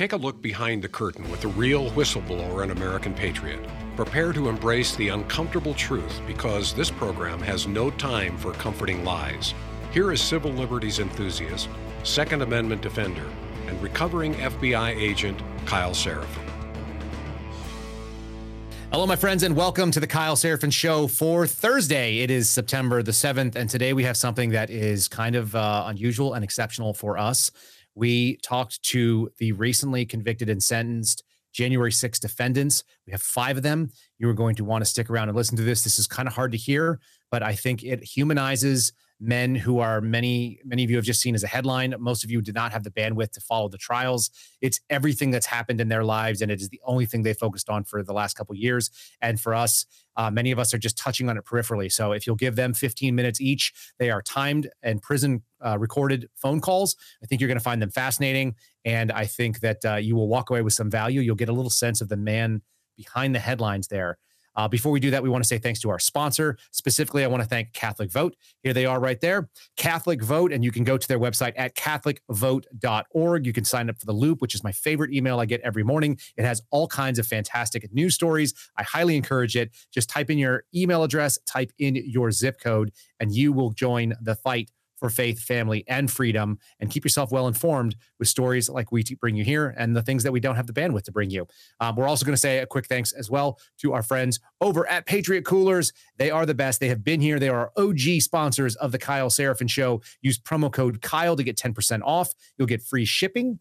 Take a look behind the curtain with the real whistleblower and American patriot. Prepare to embrace the uncomfortable truth because this program has no time for comforting lies. Here is civil liberties enthusiast, Second Amendment defender, and recovering FBI agent Kyle Seraphin. Hello, my friends, and welcome to the Kyle Seraphin Show for Thursday. It is September the 7th, and today we have something that is kind of uh, unusual and exceptional for us. We talked to the recently convicted and sentenced January 6 defendants. We have five of them. You are going to want to stick around and listen to this. This is kind of hard to hear, but I think it humanizes men who are many many of you have just seen as a headline most of you did not have the bandwidth to follow the trials it's everything that's happened in their lives and it is the only thing they focused on for the last couple years and for us uh, many of us are just touching on it peripherally so if you'll give them 15 minutes each they are timed and prison uh, recorded phone calls i think you're going to find them fascinating and i think that uh, you will walk away with some value you'll get a little sense of the man behind the headlines there uh, before we do that, we want to say thanks to our sponsor. Specifically, I want to thank Catholic Vote. Here they are right there Catholic Vote. And you can go to their website at CatholicVote.org. You can sign up for the loop, which is my favorite email I get every morning. It has all kinds of fantastic news stories. I highly encourage it. Just type in your email address, type in your zip code, and you will join the fight for faith, family, and freedom, and keep yourself well informed with stories like we bring you here and the things that we don't have the bandwidth to bring you. Um, we're also going to say a quick thanks as well to our friends over at Patriot Coolers. They are the best. They have been here. They are OG sponsors of the Kyle Seraphin Show. Use promo code Kyle to get 10% off. You'll get free shipping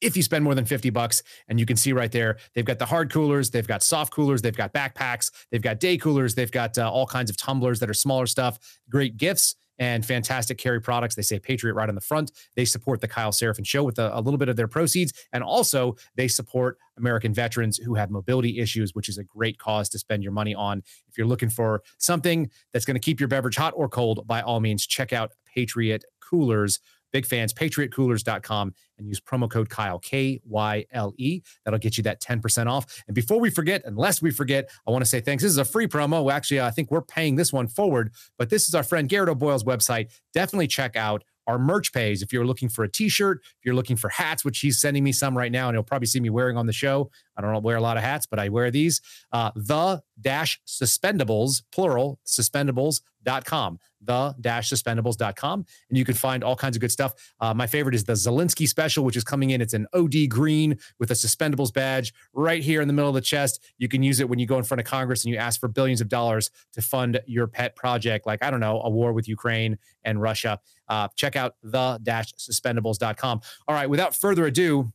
if you spend more than 50 bucks and you can see right there they've got the hard coolers they've got soft coolers they've got backpacks they've got day coolers they've got uh, all kinds of tumblers that are smaller stuff great gifts and fantastic carry products. They say Patriot right on the front. They support the Kyle Seraphin Show with a, a, little bit of their proceeds. And also, they support American veterans who have mobility issues, which is a great cause to spend your money on. If you're looking for something that's going to keep your beverage hot or cold, by all means, check out Patriot Coolers Big fans, patriotcoolers.com and use promo code Kyle, K Y L E. That'll get you that 10% off. And before we forget, unless we forget, I want to say thanks. This is a free promo. Actually, I think we're paying this one forward, but this is our friend Garrett O'Boyle's website. Definitely check out our merch page. If you're looking for a t-shirt, if you're looking for hats, which he's sending me some right now, and you'll probably see me wearing on the show. I don't wear a lot of hats, but I wear these. Uh, the dash suspendables, plural, suspendables.com. The dash suspendables.com. And you can find all kinds of good stuff. Uh, my favorite is the Zelensky special, which is coming in. It's an OD green with a suspendables badge right here in the middle of the chest. You can use it when you go in front of Congress and you ask for billions of dollars to fund your pet project, like, I don't know, a war with Ukraine and Russia. Uh, check out the dash suspendables.com. All right, without further ado,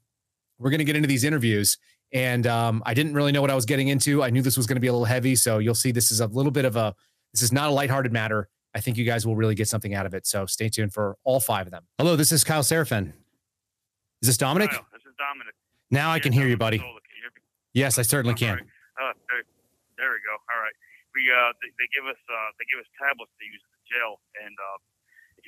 we're going to get into these interviews. And um, I didn't really know what I was getting into. I knew this was going to be a little heavy. So you'll see this is a little bit of a, this is not a lighthearted matter. I think you guys will really get something out of it. So stay tuned for all five of them. Hello, this is Kyle Seraphin. Is this Dominic? Kyle, this is Dominic. Now I can hear you, buddy. Can you hear yes, I certainly can. Uh, there, there, we go. All right. We uh, they, they give us uh, they give us tablets to use at the jail, and uh,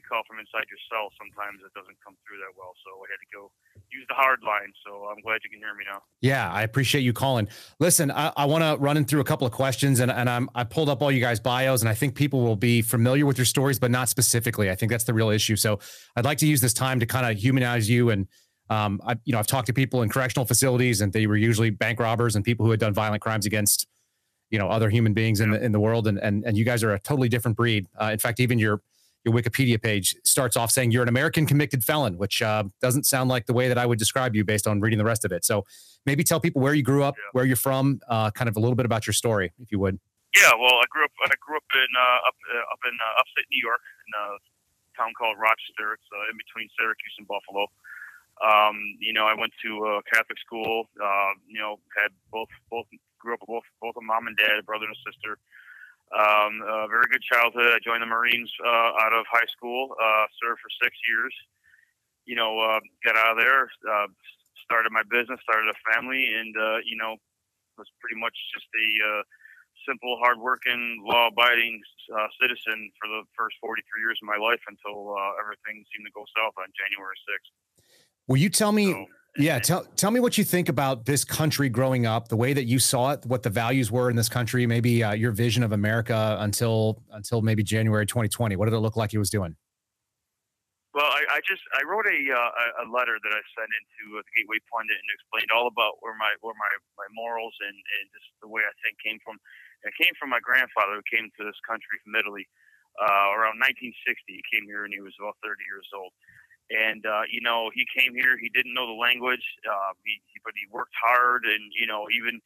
call from inside your cell, sometimes it doesn't come through that well. So I had to go use the hard line. So I'm glad you can hear me now. Yeah, I appreciate you calling. Listen, I, I want to run in through a couple of questions, and, and I'm I pulled up all you guys' bios, and I think people will be familiar with your stories, but not specifically. I think that's the real issue. So I'd like to use this time to kind of humanize you and. Um, I, you know, I've talked to people in correctional facilities, and they were usually bank robbers and people who had done violent crimes against, you know, other human beings in the in the world. And and and you guys are a totally different breed. Uh, in fact, even your your Wikipedia page starts off saying you're an American convicted felon, which uh, doesn't sound like the way that I would describe you based on reading the rest of it. So maybe tell people where you grew up, yeah. where you're from, uh, kind of a little bit about your story, if you would. Yeah, well, I grew up. I grew up in uh, up uh, up in uh, upstate New York, in a town called Rochester. It's uh, in between Syracuse and Buffalo. Um, you know, I went to a Catholic school. you know, had both both grew up with both both a mom and dad, a brother and a sister. Um, a very good childhood. I joined the Marines uh, out of high school, uh, served for six years. You know, uh, got out of there, uh, started my business, started a family, and uh, you know, was pretty much just a uh, simple, hardworking, law-abiding uh, citizen for the first 43 years of my life until uh, everything seemed to go south on January 6th. Will you tell me? So, yeah, tell tell me what you think about this country growing up, the way that you saw it, what the values were in this country, maybe uh, your vision of America until until maybe January 2020. What did it look like he was doing? Well, I, I just I wrote a uh, a letter that I sent into uh, the Gateway Pundit and explained all about where my where my, my morals and, and just the way I think came from. And it came from my grandfather who came to this country from Italy uh, around 1960. He came here and he was about 30 years old. And uh, you know, he came here. He didn't know the language, uh, he, but he worked hard, and you know, even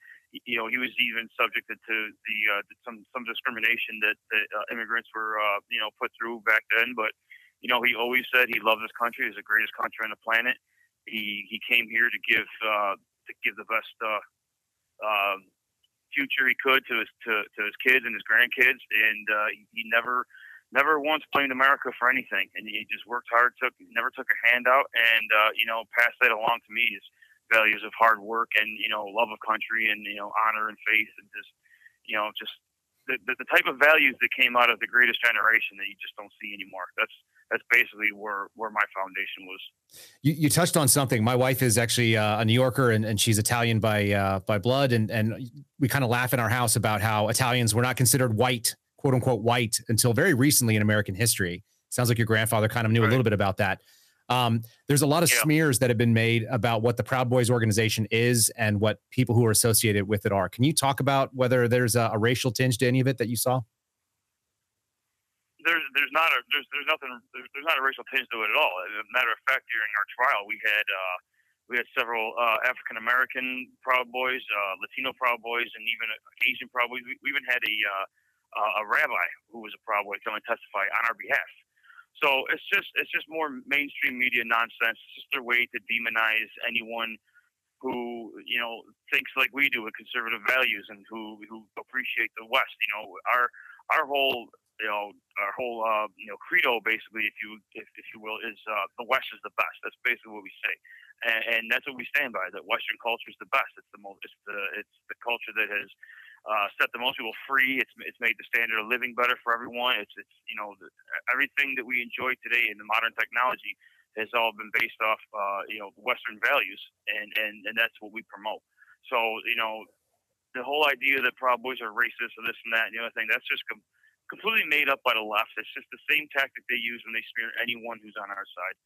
you know, he was even subjected to the uh, some some discrimination that, that uh, immigrants were uh, you know put through back then. But you know, he always said he loved this country. It's the greatest country on the planet. He he came here to give uh, to give the best uh, uh, future he could to his to, to his kids and his grandkids, and uh, he never never once blamed America for anything. And he just worked hard, took never took a handout, and uh, you know passed that along to me. His values of hard work and you know love of country and you know honor and faith and just you know just the, the, the type of values that came out of the greatest generation that you just don't see anymore. That's that's basically where where my foundation was. You, you touched on something. My wife is actually uh, a New Yorker, and, and she's Italian by uh, by blood, and and we kind of laugh in our house about how Italians were not considered white, quote unquote white, until very recently in American history. Sounds like your grandfather kind of knew right. a little bit about that. Um, there's a lot of yeah. smears that have been made about what the Proud Boys organization is and what people who are associated with it are. Can you talk about whether there's a, a racial tinge to any of it that you saw? there's there's not a there's there's nothing there's, there's not a racial tinge to it at all. As a matter of fact, during our trial, we had uh, we had several uh, African American Proud Boys, uh, Latino Proud Boys, and even Asian Proud Boys. We, we even had a uh, a rabbi who was a Proud Boy come and testify on our behalf. So it's just it's just more mainstream media nonsense. It's just their way to demonize anyone who you know thinks like we do with conservative values and who who appreciate the West. You know, our our whole you know, our whole, uh, you know, credo, basically, if you, if, if you will, is uh, the West is the best. That's basically what we say, and, and that's what we stand by. That Western culture is the best. It's the most, it's the, it's the culture that has uh, set the most people free. It's, it's made the standard of living better for everyone. It's, it's, you know, the, everything that we enjoy today in the modern technology has all been based off, uh, you know, Western values, and, and, and that's what we promote. So, you know, the whole idea that Proud Boys are racist or this and that and the other thing, that's just com- completely made up by the left. It's just the same tactic they use when they smear anyone who's on our side.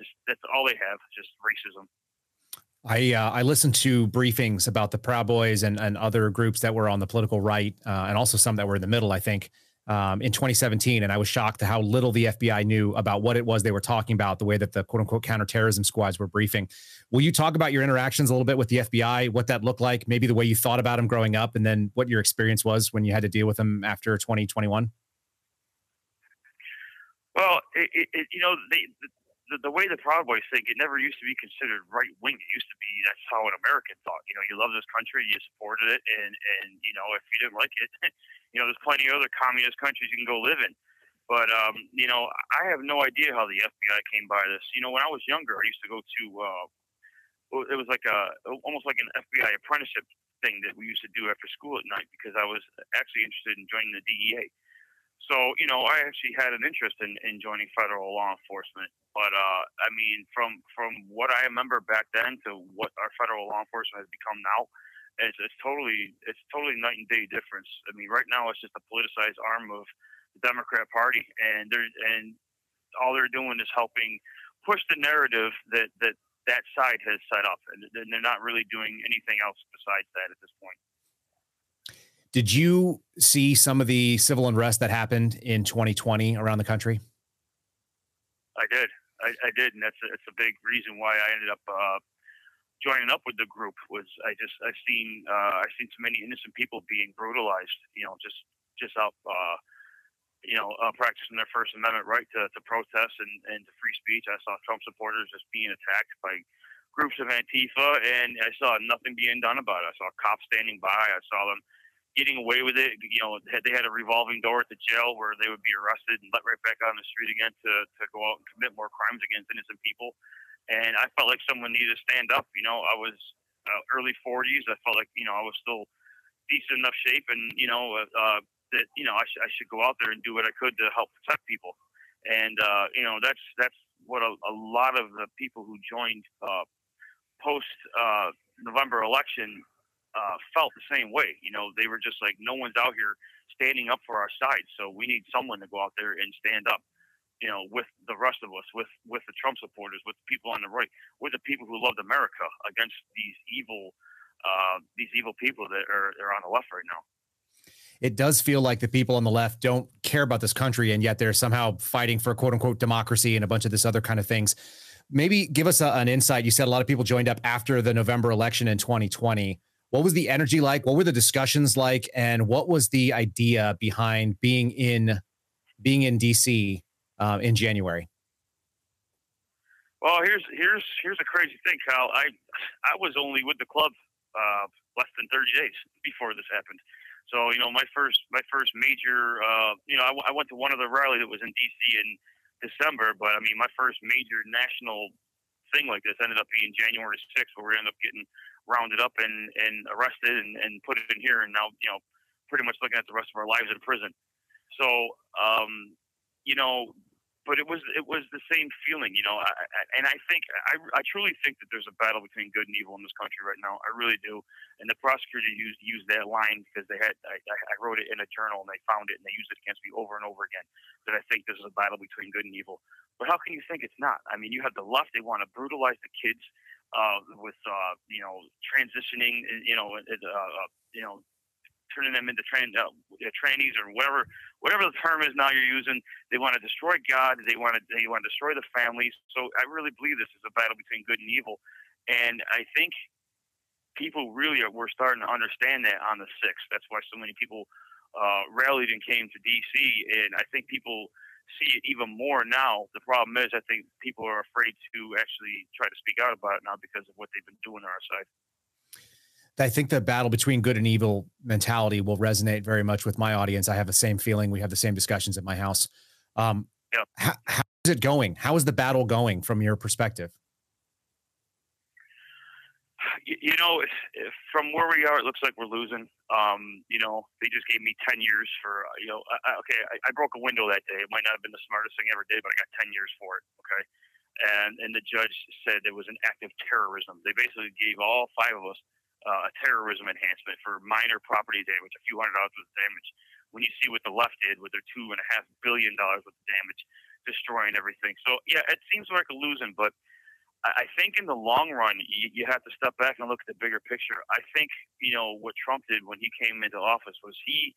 Just that's all they have, just racism. I uh, I listened to briefings about the Proud Boys and, and other groups that were on the political right, uh, and also some that were in the middle. I think um, in 2017, and I was shocked to how little the FBI knew about what it was they were talking about, the way that the quote unquote counterterrorism squads were briefing. Will you talk about your interactions a little bit with the FBI, what that looked like, maybe the way you thought about them growing up, and then what your experience was when you had to deal with them after 2021? Well, it, it, you know, they, the, the way the Proud Boys think, it never used to be considered right wing. It used to be that's how an American thought. You know, you love this country, you supported it, and and you know, if you didn't like it, you know, there's plenty of other communist countries you can go live in. But um, you know, I have no idea how the FBI came by this. You know, when I was younger, I used to go to uh, it was like a almost like an FBI apprenticeship thing that we used to do after school at night because I was actually interested in joining the DEA. So, you know, I actually had an interest in, in joining federal law enforcement. But uh, I mean, from from what I remember back then to what our federal law enforcement has become now, it's, it's totally it's totally night and day difference. I mean, right now it's just a politicized arm of the Democrat Party, and they're and all they're doing is helping push the narrative that that that side has set up, and they're not really doing anything else besides that at this point. Did you see some of the civil unrest that happened in 2020 around the country? I did. I, I did, and that's a, a big reason why I ended up uh, joining up with the group. Was I just I've seen uh, I've seen so many innocent people being brutalized. You know, just just out uh, you know uh, practicing their First Amendment right to, to protest and, and to free speech. I saw Trump supporters just being attacked by groups of Antifa, and I saw nothing being done about it. I saw cops standing by. I saw them getting away with it. You know, they had a revolving door at the jail where they would be arrested and let right back on the street again to, to go out and commit more crimes against innocent people. And I felt like someone needed to stand up. You know, I was uh, early 40s. I felt like, you know, I was still decent enough shape and, you know, uh, uh, that, you know, I, sh- I should go out there and do what I could to help protect people. And, uh, you know, that's, that's what a, a lot of the people who joined, uh, post, uh, November election uh, felt the same way. You know, they were just like, no one's out here standing up for our side, so we need someone to go out there and stand up. you know, with the rest of us, with with the Trump supporters, with the people on the right, with the people who loved America against these evil uh, these evil people that are, are on the left right now. It does feel like the people on the left don't care about this country, and yet they're somehow fighting for quote unquote democracy and a bunch of this other kind of things. Maybe give us a, an insight. You said a lot of people joined up after the November election in 2020. What was the energy like? What were the discussions like? And what was the idea behind being in being in DC uh, in January? Well, here's here's here's a crazy thing, Kyle. I I was only with the club uh, less than 30 days before this happened. So you know, my first my first major, uh, you know, I, I went to one of the rally that was in DC in December, but I mean, my first major national thing like this ended up being January 6th, where we ended up getting rounded up and, and arrested and, and put in here, and now you know pretty much looking at the rest of our lives in prison. So um, you know, but it was it was the same feeling, you know. I, I, and I think I, I truly think that there's a battle between good and evil in this country right now. I really do. And the prosecutor used used that line because they had I, I wrote it in a journal and they found it and they used it against me over and over again. That I think this is a battle between good and evil. But how can you think it's not? I mean, you have the left; they want to brutalize the kids uh, with uh, you know transitioning, you know, uh, uh, you know turning them into train, uh, trainees or whatever whatever the term is now you're using. They want to destroy God. They want to they want to destroy the families. So I really believe this is a battle between good and evil, and I think people really are, were starting to understand that on the sixth. That's why so many people uh, rallied and came to D.C. And I think people see it even more now. The problem is, I think people are afraid to actually try to speak out about it now because of what they've been doing on our side. I think the battle between good and evil mentality will resonate very much with my audience. I have the same feeling. We have the same discussions at my house. Um, how, how is it going? How is the battle going from your perspective? You, know, if, if from where we are, it looks like we're losing. Um, you know, they just gave me 10 years for, uh, you know, I, okay, I, I broke a window that day. It might not have been the smartest thing I ever did, but I got 10 years for it. Okay. And, and the judge said it was an act of terrorism. They basically gave all five of us uh, a terrorism enhancement for minor property damage, a few hundred dollars worth of damage. When you see what the left did with their two and a half billion dollars worth of damage, destroying everything. So yeah, it seems like a losing, but I think in the long run, you, you have to step back and look at the bigger picture. I think you know what Trump did when he came into office was he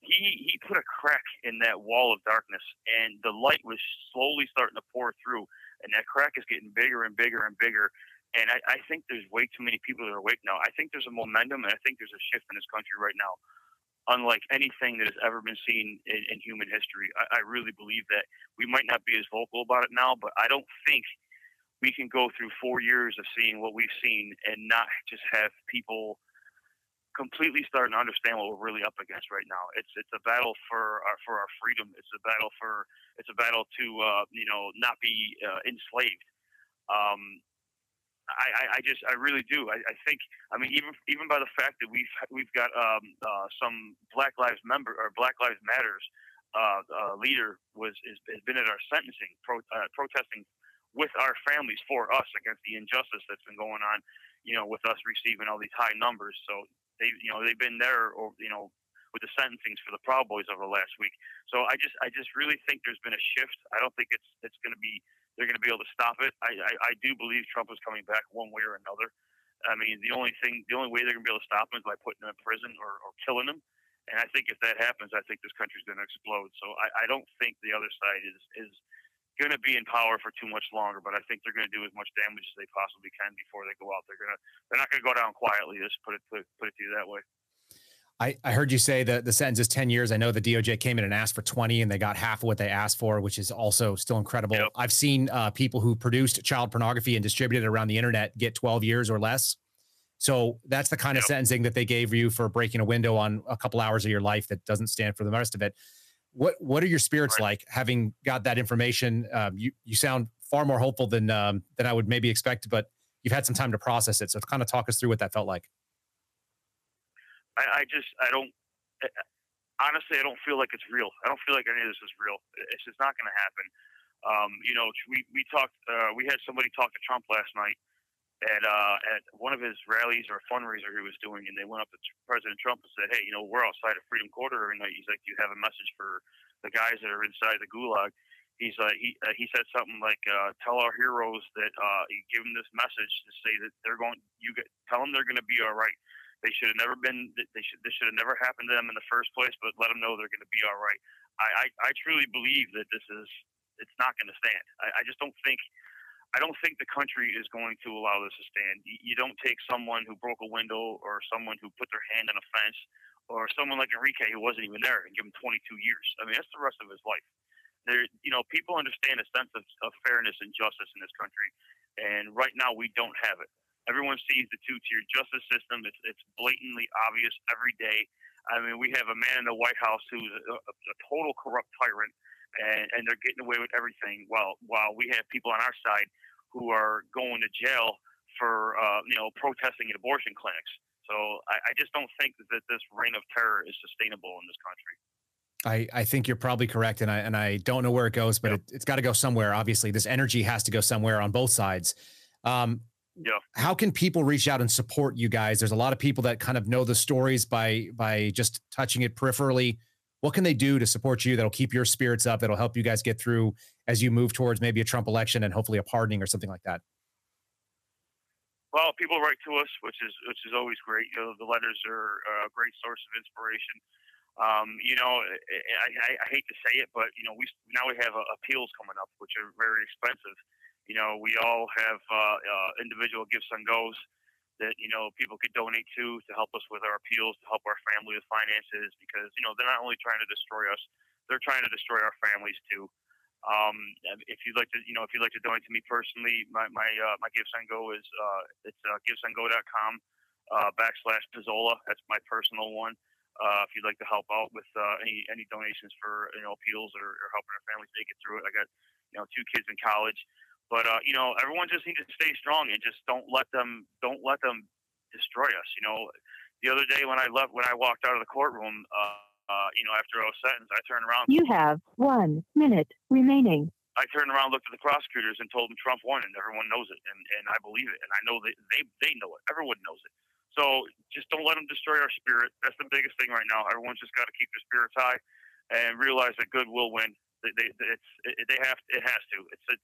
he he put a crack in that wall of darkness, and the light was slowly starting to pour through, and that crack is getting bigger and bigger and bigger. And I, I think there's way too many people that are awake now. I think there's a momentum, and I think there's a shift in this country right now, unlike anything that has ever been seen in, in human history. I, I really believe that we might not be as vocal about it now, but I don't think we can go through four years of seeing what we've seen and not just have people completely starting to understand what we're really up against right now. It's it's a battle for our, for our freedom. It's a battle for it's a battle to uh, you know not be uh, enslaved. Um, I, I, just I really do. I, I think I mean even even by the fact that we've we've got um, uh, some Black Lives member or Black Lives Matters uh, uh, leader was is, has been at our sentencing pro, uh, protesting with our families for us against the injustice that's been going on. You know, with us receiving all these high numbers. So they you know they've been there or you know with the sentencings for the Proud Boys over the last week. So I just I just really think there's been a shift. I don't think it's it's going to be they're going to be able to stop it. I, I, I do believe Trump is coming back one way or another. I mean, the only thing, the only way they're going to be able to stop him is by putting him in prison or, or killing him. And I think if that happens, I think this country's going to explode. So I, I don't think the other side is is going to be in power for too much longer. But I think they're going to do as much damage as they possibly can before they go out. They're going to they're not going to go down quietly. Just put it put, put it to you that way. I, I heard you say that the sentence is 10 years. I know the DOJ came in and asked for 20 and they got half of what they asked for, which is also still incredible. Yep. I've seen uh, people who produced child pornography and distributed it around the internet get 12 years or less. So that's the kind yep. of sentencing that they gave you for breaking a window on a couple hours of your life that doesn't stand for the rest of it. What what are your spirits right. like having got that information? Um, you you sound far more hopeful than um, than I would maybe expect, but you've had some time to process it. So kind of talk us through what that felt like. I, I just I don't honestly I don't feel like it's real. I don't feel like any of this is real. It's just not going to happen. Um, you know, we we talked. Uh, we had somebody talk to Trump last night at uh, at one of his rallies or fundraiser he was doing, and they went up to President Trump and said, "Hey, you know, we're outside of Freedom Corner every night." He's like, you have a message for the guys that are inside the gulag?" he's uh, he uh, he said something like, uh, "Tell our heroes that uh, give them this message to say that they're going. You get, tell them they're going to be all right. They should have never been. They should. This should have never happened to them in the first place. But let them know they're going to be all right. I, I, I truly believe that this is. It's not going to stand. I, I just don't think. I don't think the country is going to allow this to stand. You, don't take someone who broke a window or someone who put their hand on a fence or someone like Enrique who wasn't even there and give him 22 years. I mean, that's the rest of his life. There, you know, people understand a sense of, of fairness and justice in this country, and right now we don't have it. Everyone sees the two-tier justice system. It's, it's blatantly obvious every day. I mean, we have a man in the White House who's a, a total corrupt tyrant, and, and they're getting away with everything. While while we have people on our side who are going to jail for uh, you know protesting at abortion clinics. So I, I just don't think that this reign of terror is sustainable in this country. I, I think you're probably correct, and I and I don't know where it goes, but it, has got to go somewhere. Obviously, this energy has to go somewhere on both sides. Um, yeah. How can people reach out and support you guys? There's a lot of people that kind of know the stories by by just touching it peripherally. What can they do to support you that'll keep your spirits up, that'll help you guys get through as you move towards maybe a Trump election and hopefully a pardoning or something like that? Well, people write to us, which is which is always great. You know, the letters are a great source of inspiration. Um, you know, I, I, I hate to say it, but you know, we now we have uh, appeals coming up, which are very expensive. You know, we all have uh, uh, individual GiveSendGos that you know people could donate to to help us with our appeals, to help our family with finances, because you know they're not only trying to destroy us, they're trying to destroy our families too. Um, if you'd like to, you know, if you'd like to donate to me personally, my my uh, my go is uh, it's uh, uh, backslash Pezzola. That's my personal one. Uh, if you'd like to help out with uh, any any donations for you know appeals or, or helping our families make it through it, I got you know two kids in college, but uh, you know everyone just needs to stay strong and just don't let them don't let them destroy us. You know, the other day when I left when I walked out of the courtroom. Uh, uh, you know, after I was sentenced, I turned around. You have one minute remaining. I turned around, looked at the prosecutors, and told them Trump won, and everyone knows it, and, and I believe it, and I know they, they they know it. Everyone knows it. So just don't let them destroy our spirit. That's the biggest thing right now. Everyone's just got to keep their spirits high and realize that good will win. They, they, it's, they have, it has to. It's a,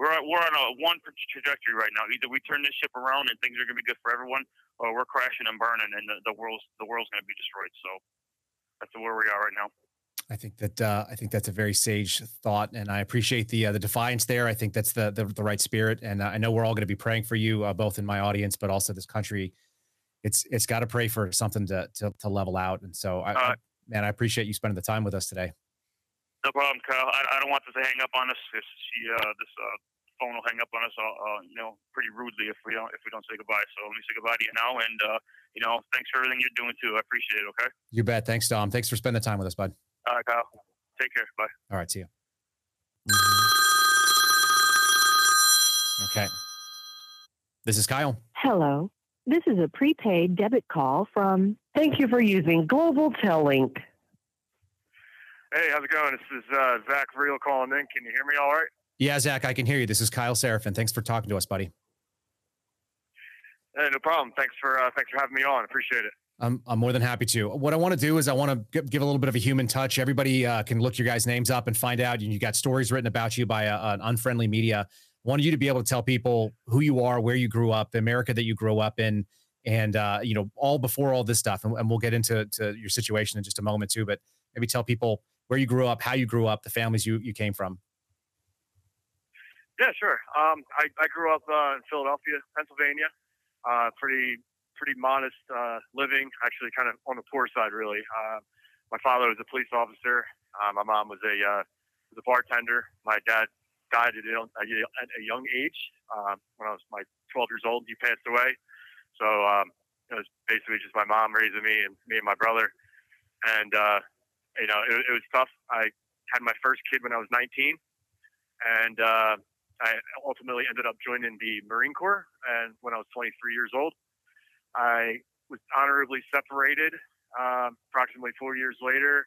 we're, we're on a one trajectory right now. Either we turn this ship around and things are going to be good for everyone, or we're crashing and burning and the, the world's, the world's going to be destroyed. So that's where we are right now. I think that uh, I think that's a very sage thought, and I appreciate the uh, the defiance there. I think that's the the, the right spirit, and uh, I know we're all going to be praying for you, uh, both in my audience, but also this country. It's it's got to pray for something to, to, to level out, and so I, I, man, I appreciate you spending the time with us today. No problem, Kyle. I, I don't want this to hang up on us. This she, uh, this uh, phone will hang up on us, uh, uh, you know, pretty rudely if we don't if we don't say goodbye. So let me say goodbye to you now, and uh, you know, thanks for everything you're doing too. I appreciate it. Okay. You bet. Thanks, Dom. Thanks for spending the time with us, bud. All right, Kyle. Take care. Bye. All right. See you. Okay. This is Kyle. Hello. This is a prepaid debit call from. Thank you for using Global Tel Link. Hey, how's it going? This is uh, Zach Rehl calling in. Can you hear me all right? Yeah, Zach, I can hear you. This is Kyle Seraphin. Thanks for talking to us, buddy. Hey, no problem. Thanks for uh, thanks for having me on. Appreciate it. I'm, I'm more than happy to. What I want to do is I want to give a little bit of a human touch. Everybody uh, can look your guys' names up and find out. You got stories written about you by a, an unfriendly media. Wanted you to be able to tell people who you are, where you grew up, the America that you grew up in, and uh, you know all before all this stuff. And, and we'll get into to your situation in just a moment too. But maybe tell people where you grew up, how you grew up, the families you you came from. Yeah, sure. Um, I, I grew up uh, in Philadelphia, Pennsylvania uh, pretty pretty modest uh, living, actually kind of on the poor side, really. Uh, my father was a police officer. Uh, my mom was a uh, was a bartender. My dad died at a, at a young age. Um, when I was my 12 years old, he passed away. So um, it was basically just my mom raising me and me and my brother. And uh, you know, it, it was tough. I had my first kid when I was 19, and uh, I ultimately ended up joining the Marine Corps, and when I was 23 years old, I was honorably separated um, approximately four years later,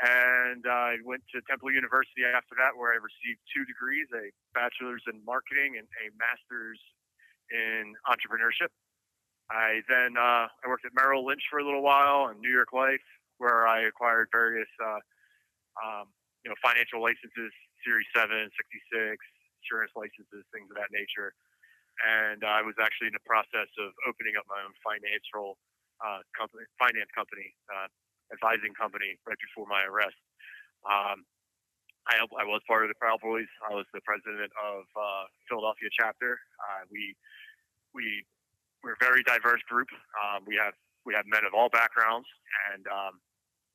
and I went to Temple University after that, where I received two degrees: a bachelor's in marketing and a master's in entrepreneurship. I then uh, I worked at Merrill Lynch for a little while and New York Life, where I acquired various uh, um, you know financial licenses Series 7, 66, insurance licenses, things of that nature. And I was actually in the process of opening up my own financial uh, company, finance company, uh, advising company right before my arrest. Um, I, I, was part of the Proud Boys. I was the president of uh, Philadelphia chapter. Uh, we we we're a very diverse group. Um, we have we have men of all backgrounds, and um,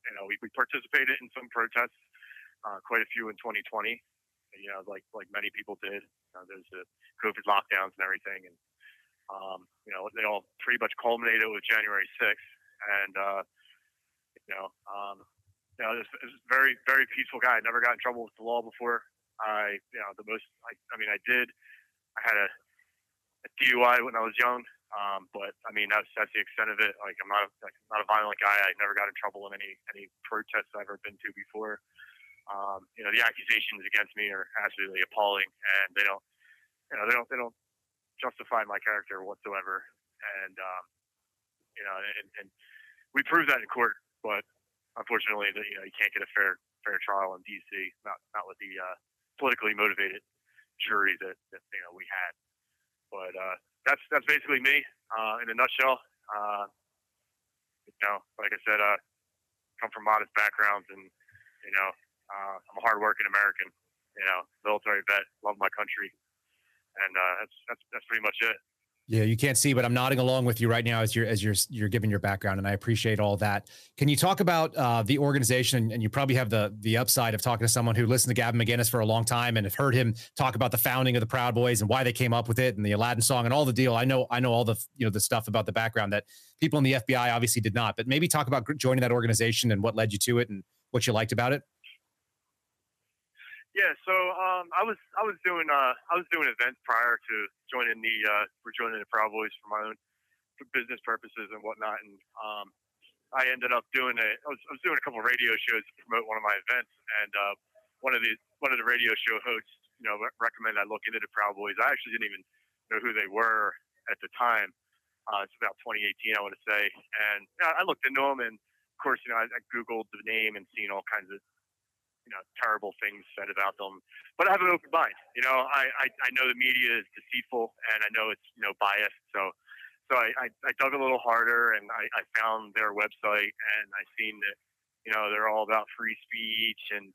you know we, we participated in some protests, uh, quite a few in 2020 you know, like like many people did. Uh, there's the COVID lockdowns and everything, and um, you know, they all pretty much culminated with January 6th, and uh, you know, um, you know, this, this very very peaceful guy. I never got in trouble with the law before. I, you know, the most, I, I mean, I did. I had a, a DUI when I was young, um, but I mean, that's that's the extent of it. Like, I'm not like, not a violent guy. I never got in trouble in any any protests I've ever been to before um, you know, the accusations against me are absolutely appalling, and they don't, you know, they don't, they don't justify my character whatsoever. And um, you know, and, and we proved that in court, but unfortunately, you know, you can't get a fair fair trial in D.C. Not not with the uh, politically motivated jury that, that you know we had. But uh, that's that's basically me uh, in a nutshell. Uh, you know, like I said, uh, come from modest backgrounds, and you know, uh, I'm a hardworking American, you know, military vet, love my country, and uh, that's that's that's pretty much it. Yeah, you can't see, but I'm nodding along with you right now as you're as you're you're giving your background, and I appreciate all that. Can you talk about uh, the organization? And you probably have the the upside of talking to someone who listened to Gavin McInnes for a long time and have heard him talk about the founding of the Proud Boys and why they came up with it and the Aladdin song and all the deal. I know I know all the you know the stuff about the background that people in the FBI obviously did not. But maybe talk about joining that organization and what led you to it and what you liked about it. Yeah, so um, I was I was doing uh, I was doing events prior to joining the uh, for joining the Proud Boys for my own for business purposes and whatnot, and um, I ended up doing a I was, I was doing a couple radio shows to promote one of my events, and uh, one of the one of the radio show hosts you know recommended I look into the Proud Boys. I actually didn't even know who they were at the time. Uh, it's about 2018, I want to say, and you know, I looked into them, and of course, you know, I, I googled the name and seen all kinds of know terrible things said about them. But I have an open mind. You know, I, I, I know the media is deceitful, and I know it's you know biased. So so I, I, I dug a little harder, and I, I found their website, and I seen that you know they're all about free speech and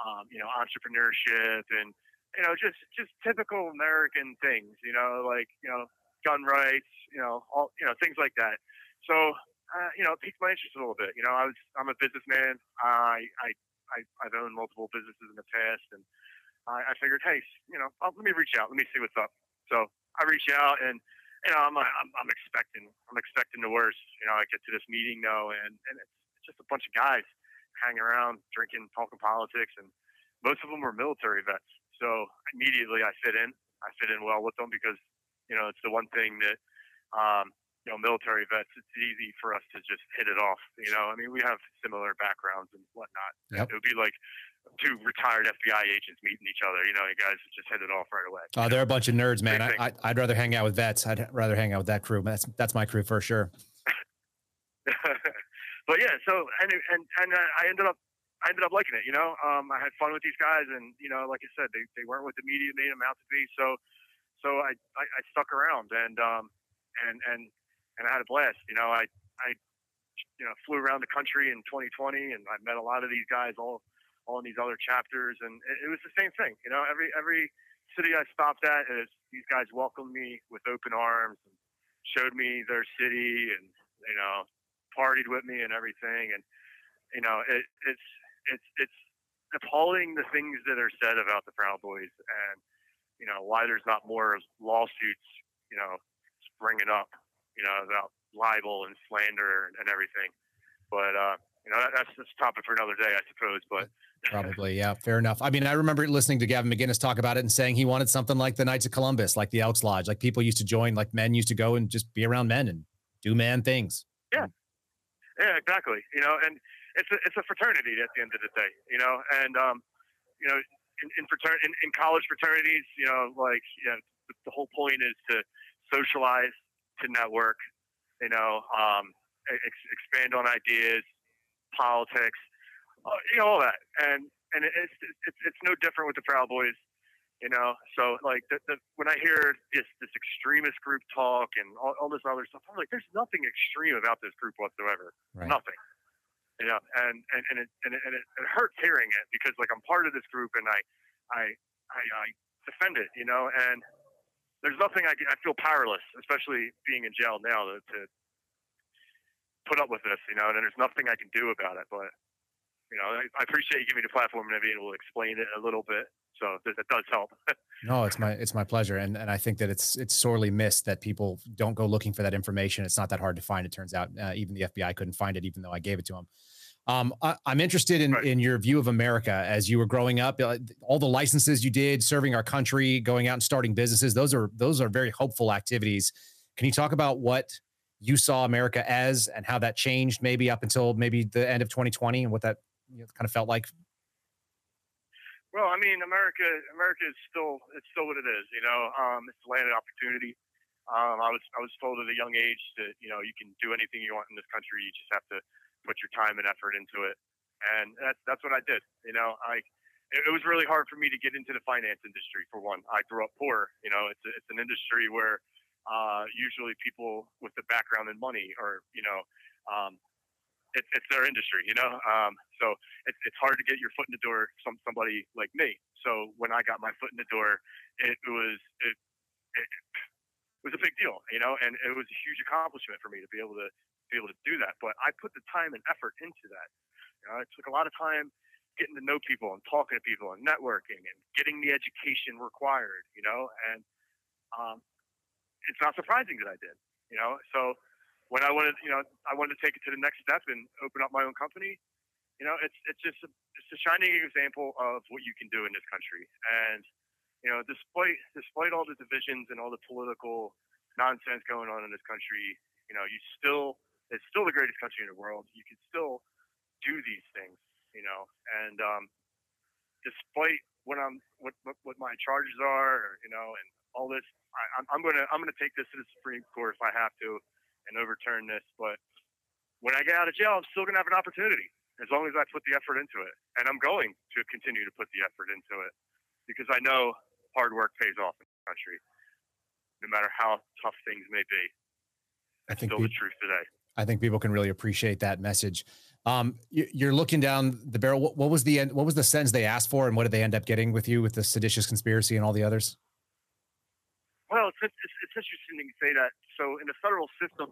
um, you know entrepreneurship and you know just just typical American things. You know, like you know gun rights. You know all you know things like that. So uh, you know, it piqued my interest a little bit. You know, I was I'm a businessman. I I I, I've owned multiple businesses in the past, and I, I figured, hey, you know, I'll, let me reach out, let me see what's up. So I reach out, and you know, I'm, I'm I'm expecting I'm expecting the worst. You know, I get to this meeting though, and and it's, it's just a bunch of guys hanging around, drinking, talking politics, and most of them were military vets. So immediately I fit in. I fit in well with them because you know it's the one thing that um, you know, military vets, it's easy for us to just hit it off. You know, I mean, we have similar backgrounds and whatnot. Yep. It would be like two retired FBI agents meeting each other. You know, you guys just hit it off right away. Oh, they're a bunch of nerds, man. I, I, would rather hang out with vets. I'd rather hang out with that crew. That's that's my crew for sure. but yeah, so and and and uh, I ended up I ended up liking it. You know, um, I had fun with these guys, and you know, like I said, they, they weren't what the media made them out to be. So so I, I, I stuck around, and um, and and and I had a blast. You know, I I you know flew around the country in 2020, and I met a lot of these guys all all in these other chapters, and it, it was the same thing. You know, every every city I stopped at, is these guys welcomed me with open arms and showed me their city, and you know, partied with me and everything, and you know, it, it's it's it's appalling the things that are said about the Proud Boys, and you know why there's not more lawsuits, you know, springing up you know, about libel and slander and everything. But uh, you know, that, that's just a topic for another day, I suppose. But probably, yeah, fair enough. I mean, I remember listening to Gavin McInnes talk about it and saying he wanted something like the Knights of Columbus, like the Elks Lodge, like people used to join, like men used to go and just be around men and do man things. Yeah, yeah, exactly. You know, and it's a it's a fraternity at the end of the day. You know, and um, you know, in in, fratern- in, in college fraternities, you know, like you know, the, the whole point is to socialize to network, you know, um, ex- expand on ideas, politics, uh, you know, all that. And and it's, it's it's no different with the Proud Boys, you know. So like the, the, when I hear this this extremist group talk and all, all this other stuff, I'm like, there's nothing extreme about this group whatsoever. Right. Nothing. You know, and and and it, and it and it, it hurts hearing it because like I'm part of this group and I I I, I defend it, you know, and there's nothing I, can. I feel powerless, especially being in jail now to, to put up with this, you know, and there's nothing I can do about it. But you know, I, I appreciate you giving me the platform and being able to explain it a little bit. So that, does help. no, it's my it's my pleasure, and and I think that it's it's sorely missed that people don't go looking for that information. It's not that hard to find. It turns out, uh, even the FBI couldn't find it, even though I gave it to them. Um, I, am interested in, right. in your view of America as you were growing up. Uh, all the licenses you did, serving our country, going out and starting businesses. Those are those are very hopeful activities. Can you talk about what you saw America as and how that changed maybe up until maybe the end of 2020 and what that you know, kind of felt like? Well, I mean, America, America is still it's still what it is. You know, um, it's the land of opportunity. Um, I was I was told at a young age that you know you can do anything you want in this country. You just have to put your time and effort into it. And that's that's what I did. You know, I it, was really hard for me to get into the finance industry. For one, I grew up poor. You know, it's a, it's an industry where uh, usually people with the background in money or you know. Um, it, it's their industry, you know. Um, so it's it's hard to get your foot in the door. Some somebody like me. So when I got my foot in the door, it was it, it, it was a big deal, you know, and it was a huge accomplishment for me to be able to be able to do that. But I put the time and effort into that. You know, it took a lot of time getting to know people and talking to people and networking and getting the education required. You know, and um, it's not surprising that I did. You know, so when I wanted, you know, I wanted to take it to the next step and open up my own company. You know, it's it's just a, it's a shining example of what you can do in this country. And you know, despite despite all the divisions and all the political nonsense going on in this country, you know, you still it's still the greatest country in the world. You can still do these things, you know. And um, despite what I'm, what, what, what my charges are, you know, and all this, I, I'm, I'm gonna I'm gonna take this to the Supreme Court if I have to, and overturn this. But when I get out of jail, I'm still gonna have an opportunity as long as I put the effort into it, and I'm going to continue to put the effort into it because I know hard work pays off in the country, no matter how tough things may be. I think still the truth today. I think people can really appreciate that message. Um, you, are looking down the barrel. What, what, was the what was the sentence they asked for, and what did they end up getting with you with the seditious conspiracy and all the others? Well, it's, it's, it's interesting you say that. So in the federal system,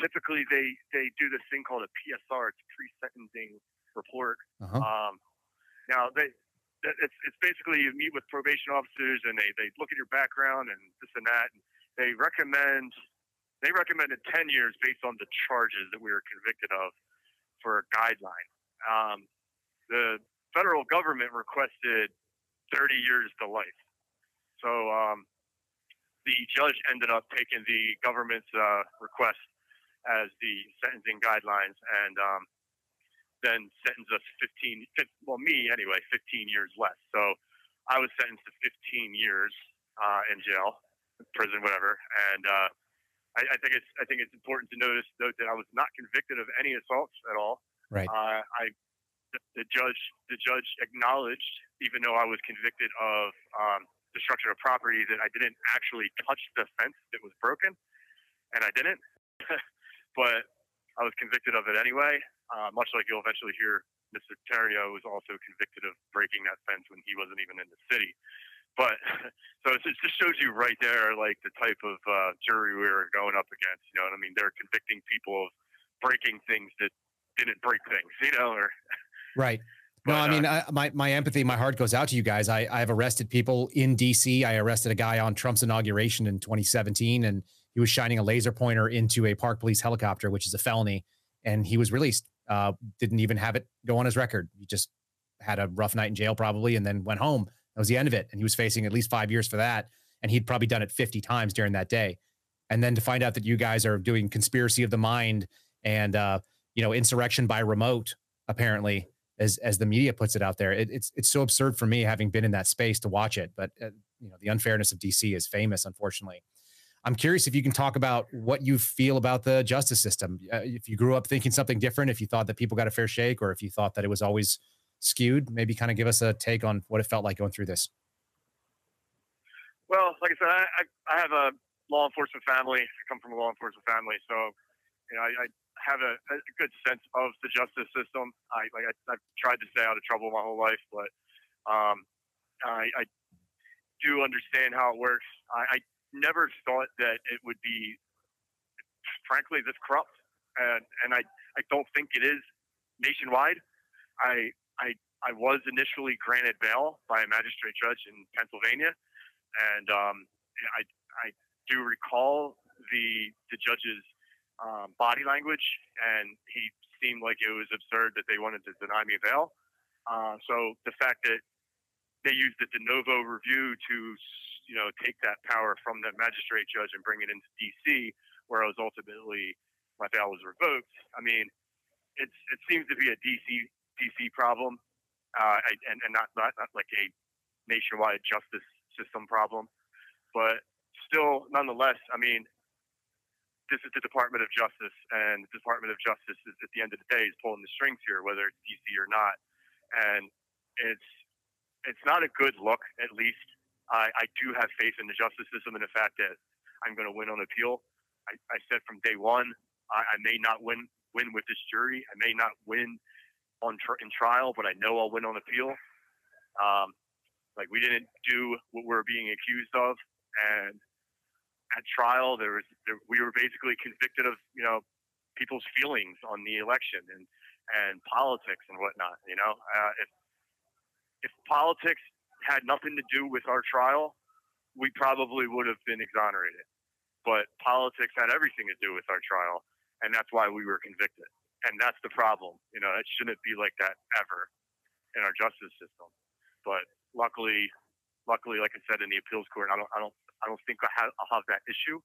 typically they they do this thing called a PSR. It's pre-sentencing report. Uh-huh. Um, now they it's it's basically you meet with probation officers and they they look at your background and this and that and they recommend they recommended 10 years based on the charges that we were convicted of for a guideline. Um, the federal government requested 30 years to life. So um, the judge ended up taking the government's uh, request as the sentencing guidelines and um, then sentenced us 15, 15, well, me anyway, 15 years less. So I was sentenced to 15 years uh, in jail, prison, whatever. And uh, I, I, think it's I think it's important to notice note that I was not convicted of any assaults at all. Right. Uh, I the, the, judge the judge acknowledged, even though I was convicted of um, destruction of property, that I didn't actually touch the fence that was broken, and I didn't. but I was convicted of it anyway. Uh, much like you'll eventually hear, Mr. Tarrio was also convicted of breaking that fence when he wasn't even in the city. But so it just shows you right there, like the type of uh, jury we were going up against. You know what I mean? They're convicting people of breaking things that didn't break things. You know, or right. No, I mean, uh, I, my my empathy, my heart goes out to you guys. I I've arrested people in D.C. I arrested a guy on Trump's inauguration in 2017, and he was shining a laser pointer into a Park Police helicopter, which is a felony, and he was released. Uh, didn't even have it go on his record. He just had a rough night in jail, probably, and then went home. That was the end of it. And he was facing at least five years for that. And he'd probably done it 50 times during that day. And then to find out that you guys are doing conspiracy of the mind and, uh, you know, insurrection by remote, apparently, as, as the media puts it out there, it, it's, it's so absurd for me having been in that space to watch it. But, uh, you know, the unfairness of DC is famous, unfortunately. I'm curious if you can talk about what you feel about the justice system. Uh, if you grew up thinking something different, if you thought that people got a fair shake, or if you thought that it was always skewed? Maybe kind of give us a take on what it felt like going through this. Well, like I said, I, I, I have a law enforcement family. I come from a law enforcement family, so you know I, I have a, a, good sense of the justice system. I like I, have tried to stay out of trouble my whole life, but um, I, I do understand how it works. I, I never thought that it would be, frankly, this corrupt, and and I I don't think it is nationwide. I I I was initially granted bail by a magistrate judge in Pennsylvania, and um, I I do recall the the judge's um, body language, and he seemed like it was absurd that they wanted to deny me bail. Uh, so the fact that they used the de novo review to you know take that power from the magistrate judge and bring it into D.C., where I was ultimately my bail was revoked. I mean, it's it seems to be a DC DC problem, uh, and and not, not not like a nationwide justice system problem, but still, nonetheless, I mean, this is the Department of Justice, and the Department of Justice is at the end of the day is pulling the strings here, whether it's DC or not, and it's it's not a good look. At least I, I do have faith in the justice system and the fact that I'm going to win on appeal. I, I said from day one I, I may not win win with this jury. I may not win on tr- in trial, but I know I'll win on appeal. Um, like we didn't do what we're being accused of, and at trial there was there, we were basically convicted of you know people's feelings on the election and and politics and whatnot. You know, uh, if if politics had nothing to do with our trial, we probably would have been exonerated. But politics had everything to do with our trial, and that's why we were convicted. And that's the problem. You know, it shouldn't be like that ever in our justice system. But luckily, luckily, like I said, in the appeals court, I don't, I don't, I don't think I have, I'll have that issue.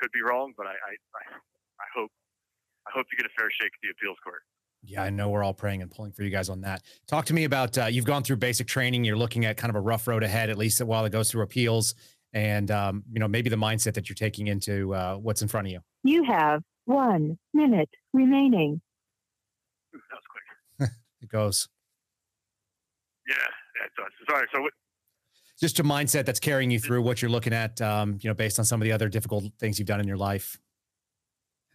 Could be wrong, but I, I, I hope, I hope to get a fair shake at the appeals court. Yeah, I know we're all praying and pulling for you guys on that. Talk to me about uh, you've gone through basic training. You're looking at kind of a rough road ahead, at least while it goes through appeals, and um, you know maybe the mindset that you're taking into uh, what's in front of you. You have one minute remaining. That was quick. it goes. Yeah, it does. Sorry. So, what, just a mindset that's carrying you through what you're looking at, um, you know, based on some of the other difficult things you've done in your life.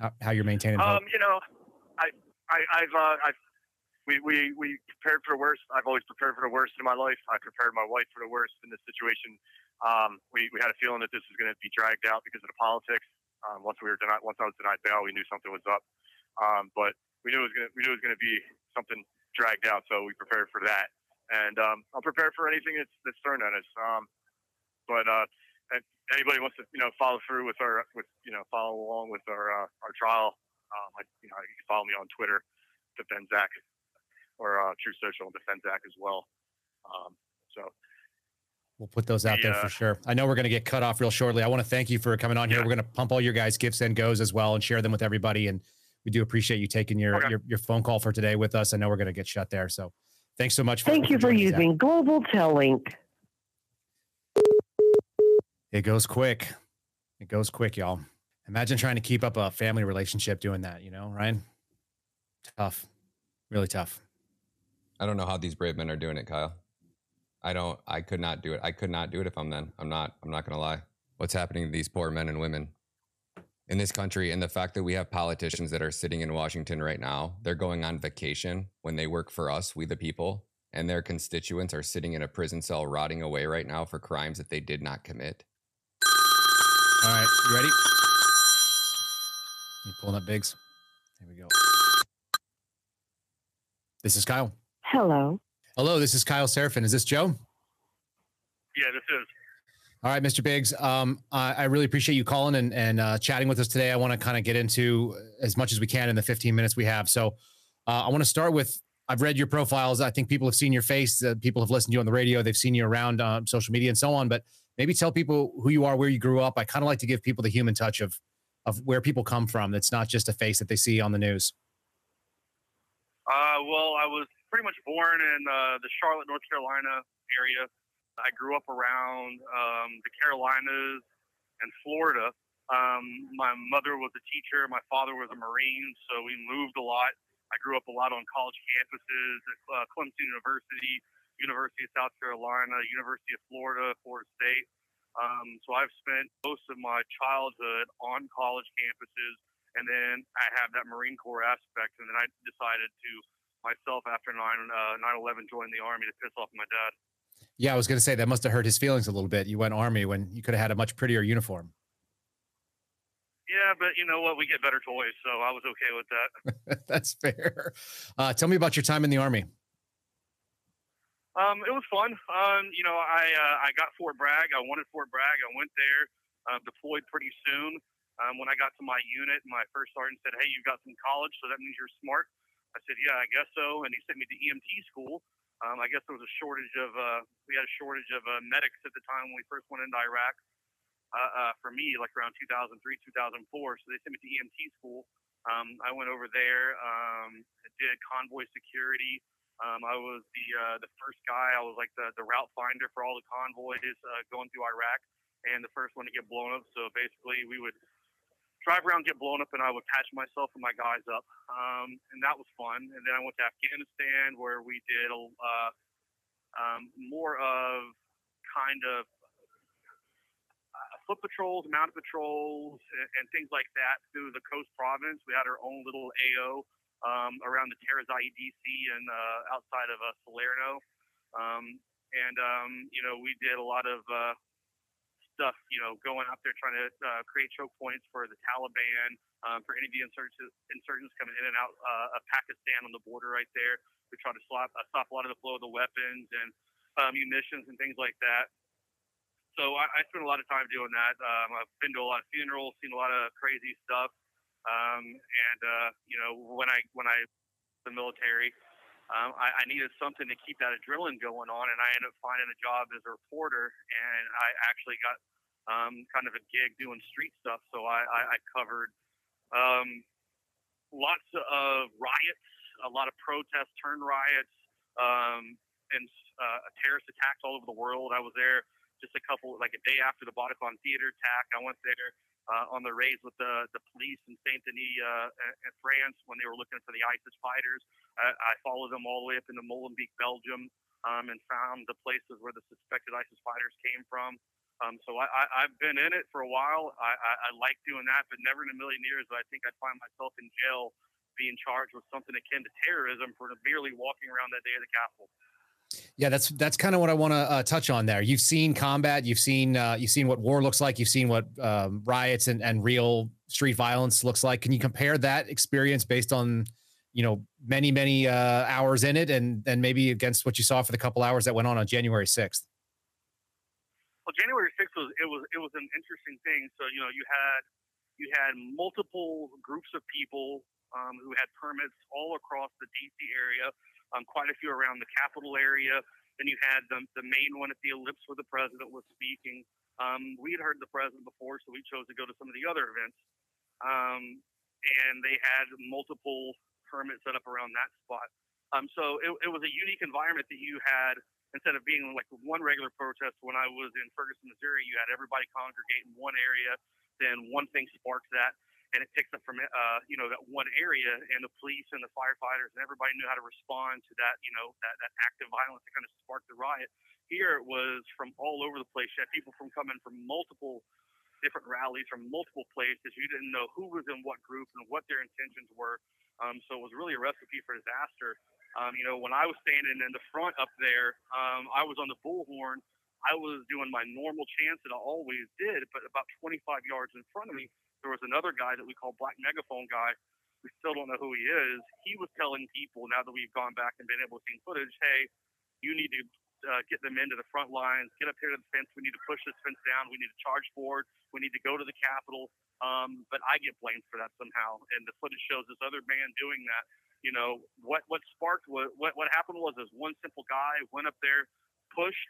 How, how you're maintaining um, hope. you know, I, I, I've, uh, I've, we, we, we prepared for the worst. I've always prepared for the worst in my life. I prepared my wife for the worst in this situation. Um, we, we had a feeling that this was going to be dragged out because of the politics. Um, once we were denied, once I was denied bail, we knew something was up. Um, but we knew it was going to, we knew it was to be something dragged out, so we prepared for that. And um, I'm prepared for anything that's, that's thrown at us. Um, but uh, anybody wants to, you know, follow through with our, with you know, follow along with our uh, our trial, um, I, you know, you can follow me on Twitter, defend Zach, or uh, Truth Social, defend Zach as well. Um, so We'll put those out there for sure. I know we're going to get cut off real shortly. I want to thank you for coming on here. We're going to pump all your guys' GiveSendGos as well and share them with everybody. And we do appreciate you taking your okay. your, your, phone call for today with us. I know we're going to get shut there. So thanks so much. For, Thank for you for using Global Tel Link. It goes quick. It goes quick, y'all. Imagine trying to keep up a family relationship doing that, you know, Ryan? Tough. Really tough. I don't know how these brave men are doing it, Kyle. I don't. I could not do it. I could not do it if I'm them. I'm not. I'm not going to lie. What's happening to these poor men and women in this country, and the fact that we have politicians that are sitting in Washington right now, they're going on vacation when they work for us, we the people, and their constituents are sitting in a prison cell rotting away right now for crimes that they did not commit. All right, you ready? You pulling up Biggs? Here we go. This is Kyle. Hello. Hello, this is Kyle Seraphin. Is this Joe? Yeah, this is. All right, Mr. Biggs. Um, I, I, really appreciate you calling and, and uh, chatting with us today. I want to kind of get into as much as we can in the 15 minutes we have. So uh, I want to start with I've read your profiles. I think people have seen your face. Uh, people have listened to you on the radio. They've seen you around um, social media and so on. But maybe tell people who you are, where you grew up. I kind of like to give people the human touch of of where people come from. That's not just a face that they see on the news. Uh, well, I was pretty much born in uh, the Charlotte, North Carolina area. I grew up around um, the Carolinas and Florida. Um, my mother was a teacher. My father was a Marine, so we moved a lot. I grew up a lot on college campuses at uh, Clemson University, University of South Carolina, University of Florida, Florida State. Um, so I've spent most of my childhood on college campuses, and then I have that Marine Corps aspect, and then I decided to myself after 9 uh, 9/11 join the army to piss off my dad. Yeah, I was going to say that must have hurt his feelings a little bit. You went army when you could have had a much prettier uniform. Yeah, but you know what? We get better toys, so I was okay with that. That's fair. Uh, tell me about your time in the army. Um, it was fun. Um, you know, I uh, I got Fort Bragg. I wanted Fort Bragg. I went there, uh, deployed pretty soon. Um, when I got to my unit, my first sergeant said, "Hey, you've got some college, so that means you're smart." I said, "Yeah, I guess so." And he sent me to EMT school. Um, I guess there was a shortage of uh, we had a shortage of uh, medics at the time when we first went into Iraq. Uh, uh, for me, like around 2003, 2004, so they sent me to EMT school. Um, I went over there, um, did convoy security. Um, I was the uh, the first guy. I was like the, the route finder for all the convoys uh, going through Iraq, and the first one to get blown up. So basically, we would drive around, get blown up, and I would patch myself and my guys up. Um, and that was fun. And then I went to Afghanistan where we did uh, um, more of kind of uh, foot patrols, mounted patrols, and, and, things like that through the Khost province. We had our own little AO um, around the Terrace IEDC and uh, outside of uh, Salerno. Um, and, um, you know, we did a lot of uh, stuff, you know, going out there trying to uh, create choke points for the Taliban, um, for any of the insurgents, insurgents coming in and out uh, of Pakistan on the border right there. We try to stop, uh, stop a lot of the flow of the weapons and uh, munitions and things like that. So I, I spent a lot of time doing that. Um, I've been to a lot of funerals, seen a lot of crazy stuff. Um, and uh, you know, when I when I the military, um, I, I needed something to keep that adrenaline going on, and I ended up finding a job as a reporter, and I actually got um, kind of a gig doing street stuff. So I, I, I covered um, lots of riots, a lot of protests, turn riots, um, and uh, terrorist attacks all over the world. I was there just a couple, like a day after the Bataclan Theater attack. I went there uh, on the raids with the, the police in Saint Denis, uh, in France, when they were looking for the ISIS fighters. I, I followed them all the way up into Molenbeek, Belgium, um, and found the places where the suspected ISIS fighters came from. Um, so I, I, I've been in it for a while. I, I, I like doing that, but never in a million years would I think I'd find myself in jail being charged with something akin to terrorism for merely walking around that day at the Capitol. Yeah, that's that's kind of what I want to uh, touch on there. You've seen combat, you've seen uh, you've seen what war looks like, you've seen what um, riots and, and real street violence looks like. Can you compare that experience based on you know many many uh, hours in it, and and maybe against what you saw for the couple hours that went on on January sixth? Well, January sixth was it was it was an interesting thing. So you know you had you had multiple groups of people um, who had permits all across the DC area um, quite a few around the Capitol area. Then you had the, the main one at the Ellipse where the president was speaking. Um, we had heard the president before, so we chose to go to some of the other events. Um, and they had multiple permits set up around that spot. Um, so it, it was a unique environment that you had instead of being like one regular protest when I was in Ferguson, Missouri, you had everybody congregate in one area. Then one thing sparks that and it picks up from uh, you know that one area, and the police and the firefighters and everybody knew how to respond to that you know that, that active violence that kind of sparked the riot. Here it was from all over the place. You had people from coming from multiple different rallies from multiple places. You didn't know who was in what group and what their intentions were. Um, so it was really a recipe for disaster. Um, you know, when I was standing in the front up there, um, I was on the bullhorn. I was doing my normal chants that I always did, but about 25 yards in front of me, there was another guy that we call Black Megaphone Guy. We still don't know who he is. He was telling people now that we've gone back and been able to see footage, hey, you need to uh, get them into the front lines, get up here to the fence. We need to push this fence down. We need to charge forward. We need to go to the Capitol. Um, but I get blamed for that somehow. And the footage shows this other man doing that. You know, what, what sparked what, what, what happened was this one simple guy went up there, pushed,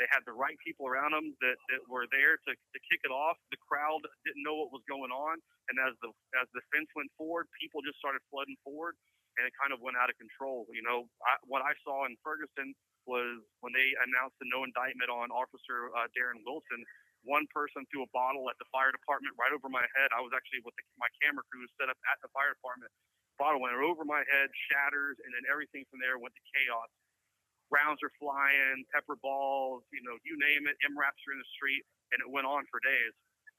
they had the right people around them that, that were there to, to kick it off. The crowd didn't know what was going on, and as the as the fence went forward, people just started flooding forward, and it kind of went out of control. You know, I, what I saw in Ferguson was when they announced the no indictment on Officer uh, Darren Wilson. One person threw a bottle at the fire department right over my head. I was actually with the, my camera crew set up at the fire department bottle went over my head, shatters, and then everything from there went to chaos. Rounds are flying, pepper balls, you know, you name it. M MRAPs are in the street, and it went on for days.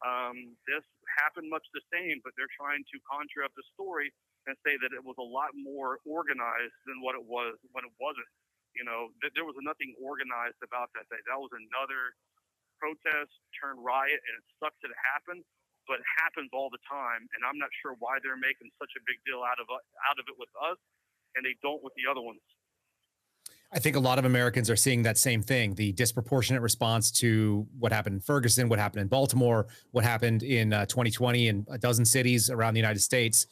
Um, this happened much the same, but they're trying to conjure up the story and say that it was a lot more organized than what it was when it wasn't. You know, th- there was nothing organized about that day. That was another protest turned riot, and it sucks that it happened, but it happens all the time. And I'm not sure why they're making such a big deal out of out of it with us, and they don't with the other ones. I think a lot of Americans are seeing that same thing the disproportionate response to what happened in Ferguson, what happened in Baltimore, what happened in uh, 2020 in a dozen cities around the United States.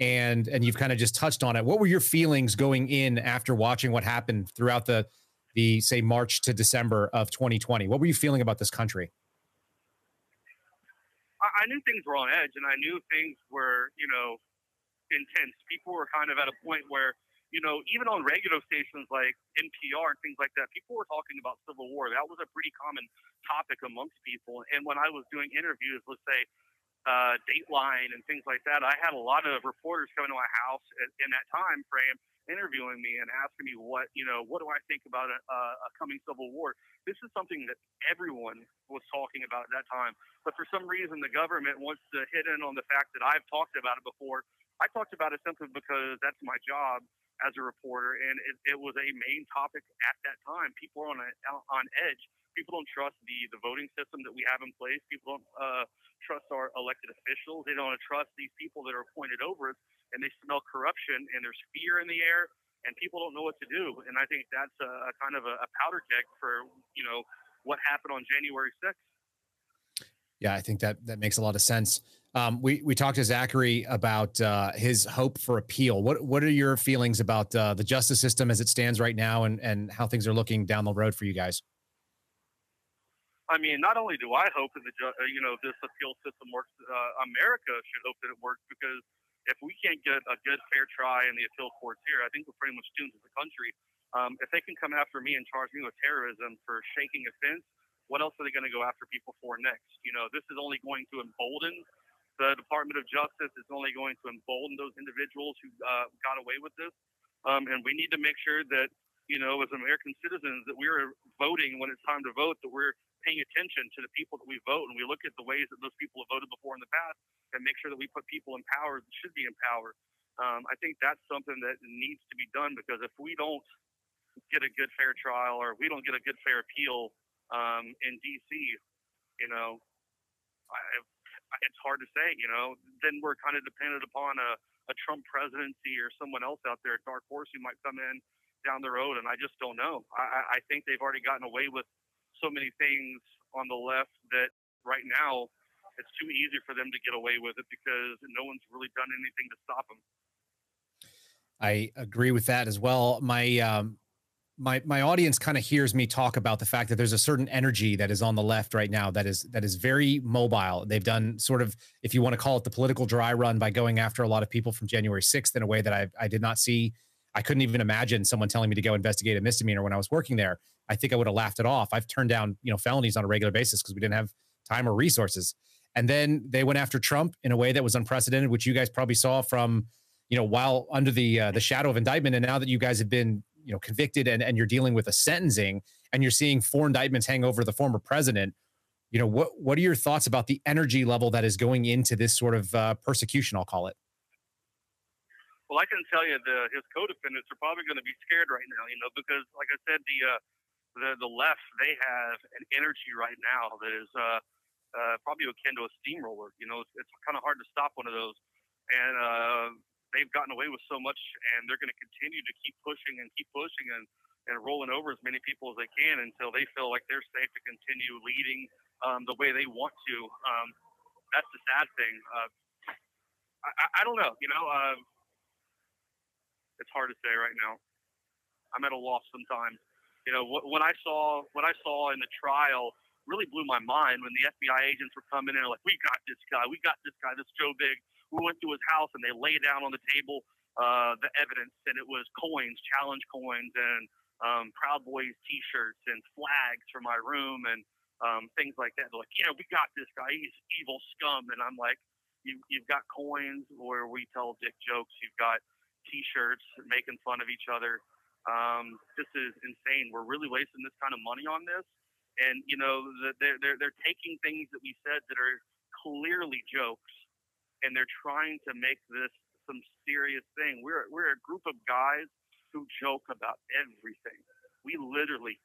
And, and you've kind of just touched on it. What were your feelings going in after watching what happened throughout the, the say March to December of 2020? What were you feeling about this country? I, I knew things were on edge, and I knew things were, you know, intense. People were kind of at a point where you know, even on regular stations like NPR and things like that, people were talking about civil war. That was a pretty common topic amongst people. And when I was doing interviews, let's say uh, Dateline and things like that, I had a lot of reporters coming to my house in, in that time frame interviewing me and asking me what you know what do I think about a, a coming civil war. This is something that everyone was talking about at that time, but for some reason the government wants to hit in on the fact that I've talked about it before. I talked about it simply because that's my job as a reporter, and it, it was a main topic at that time. People are on a, on edge. People don't trust the the voting system that we have in place. People don't uh, trust our elected officials. They don't trust these people that are appointed over us, and they smell corruption. And there's fear in the air, and people don't know what to do. And I think that's a, a kind of a, a powder keg for you know what happened on January 6th. Yeah, I think that that makes a lot of sense. Um, we we talked to Zachary about uh, his hope for appeal. What what are your feelings about uh, the justice system as it stands right now, and and how things are looking down the road for you guys? I mean, not only do I hope that the uh, you know this appeal system works, uh, America should hope that it works because if we can't get a good fair try in the appeal courts here, I think we're pretty much doomed as a country. Um, if they can come after me and charge me with terrorism for shaking a fence, what else are they going to go after people for next? You know, this is only going to embolden the Department of Justice is only going to embolden those individuals who uh, got away with this. Um, and we need to make sure that, you know, as American citizens, that we're voting when it's time to vote, that we're paying attention to the people that we vote and we look at the ways that those people have voted before in the past and make sure that we put people in power that should be in power. Um, I think that's something that needs to be done because if we don't get a good fair trial or we don't get a good fair appeal um, in D.C., you know, I, it's hard to say. You know, then we're kind of dependent upon a, a Trump presidency or someone else out there, a dark horse who might come in down the road, and I just don't know. I, I think they've already gotten away with so many things on the left that right now it's too easy for them to get away with it because no one's really done anything to stop them. I agree with that as well. My um, my my audience kind of hears me talk about the fact that there's a certain energy that is on the left right now that is that is very mobile. They've done sort of, if you want to call it the political dry run, by going after a lot of people from January 6th in a way that I I did not see. I couldn't even imagine someone telling me to go investigate a misdemeanor when I was working there. I think I would have laughed it off. I've turned down you know felonies on a regular basis because we didn't have time or resources. And then they went after Trump in a way that was unprecedented, which you guys probably saw from you know while under the uh, the shadow of indictment. And now that you guys have been you know convicted and, and you're dealing with a sentencing and you're seeing four indictments hang over the former president you know what what are your thoughts about the energy level that is going into this sort of uh, persecution i'll call it? Well i can tell you the his co-defendants are probably going to be scared right now you know because like i said the uh, the the left they have an energy right now that is uh, uh, probably akin to a steamroller you know it's, it's kind of hard to stop one of those. And uh, they've gotten away with so much, and they're going to continue to keep pushing and keep pushing and and rolling over as many people as they can until they feel like they're safe to continue leading um, the way they want to. Um, that's the sad thing. Uh, I, I, don't know. You know, uh, it's hard to say right now. I'm at a loss sometimes. You know, when I saw what I saw in the trial really blew my mind when the FBI agents were coming in like, we got this guy, we got this guy, this Joe Big we went to his house and they laid down on the table uh, the evidence, and it was coins, challenge coins, and um, Proud Boys T-shirts and flags for my room and um, things like that. They're like, "Yeah, we got this guy. He's evil scum," and I'm like, you, you've got coins where we tell dick jokes. You've got T-shirts making fun of each other. Um, this is insane. We're really wasting this kind of money on this, and you know they're they're they're taking things that we said that are clearly jokes, and they're trying to make this some serious thing. We're we're a group of guys who joke about everything. We literally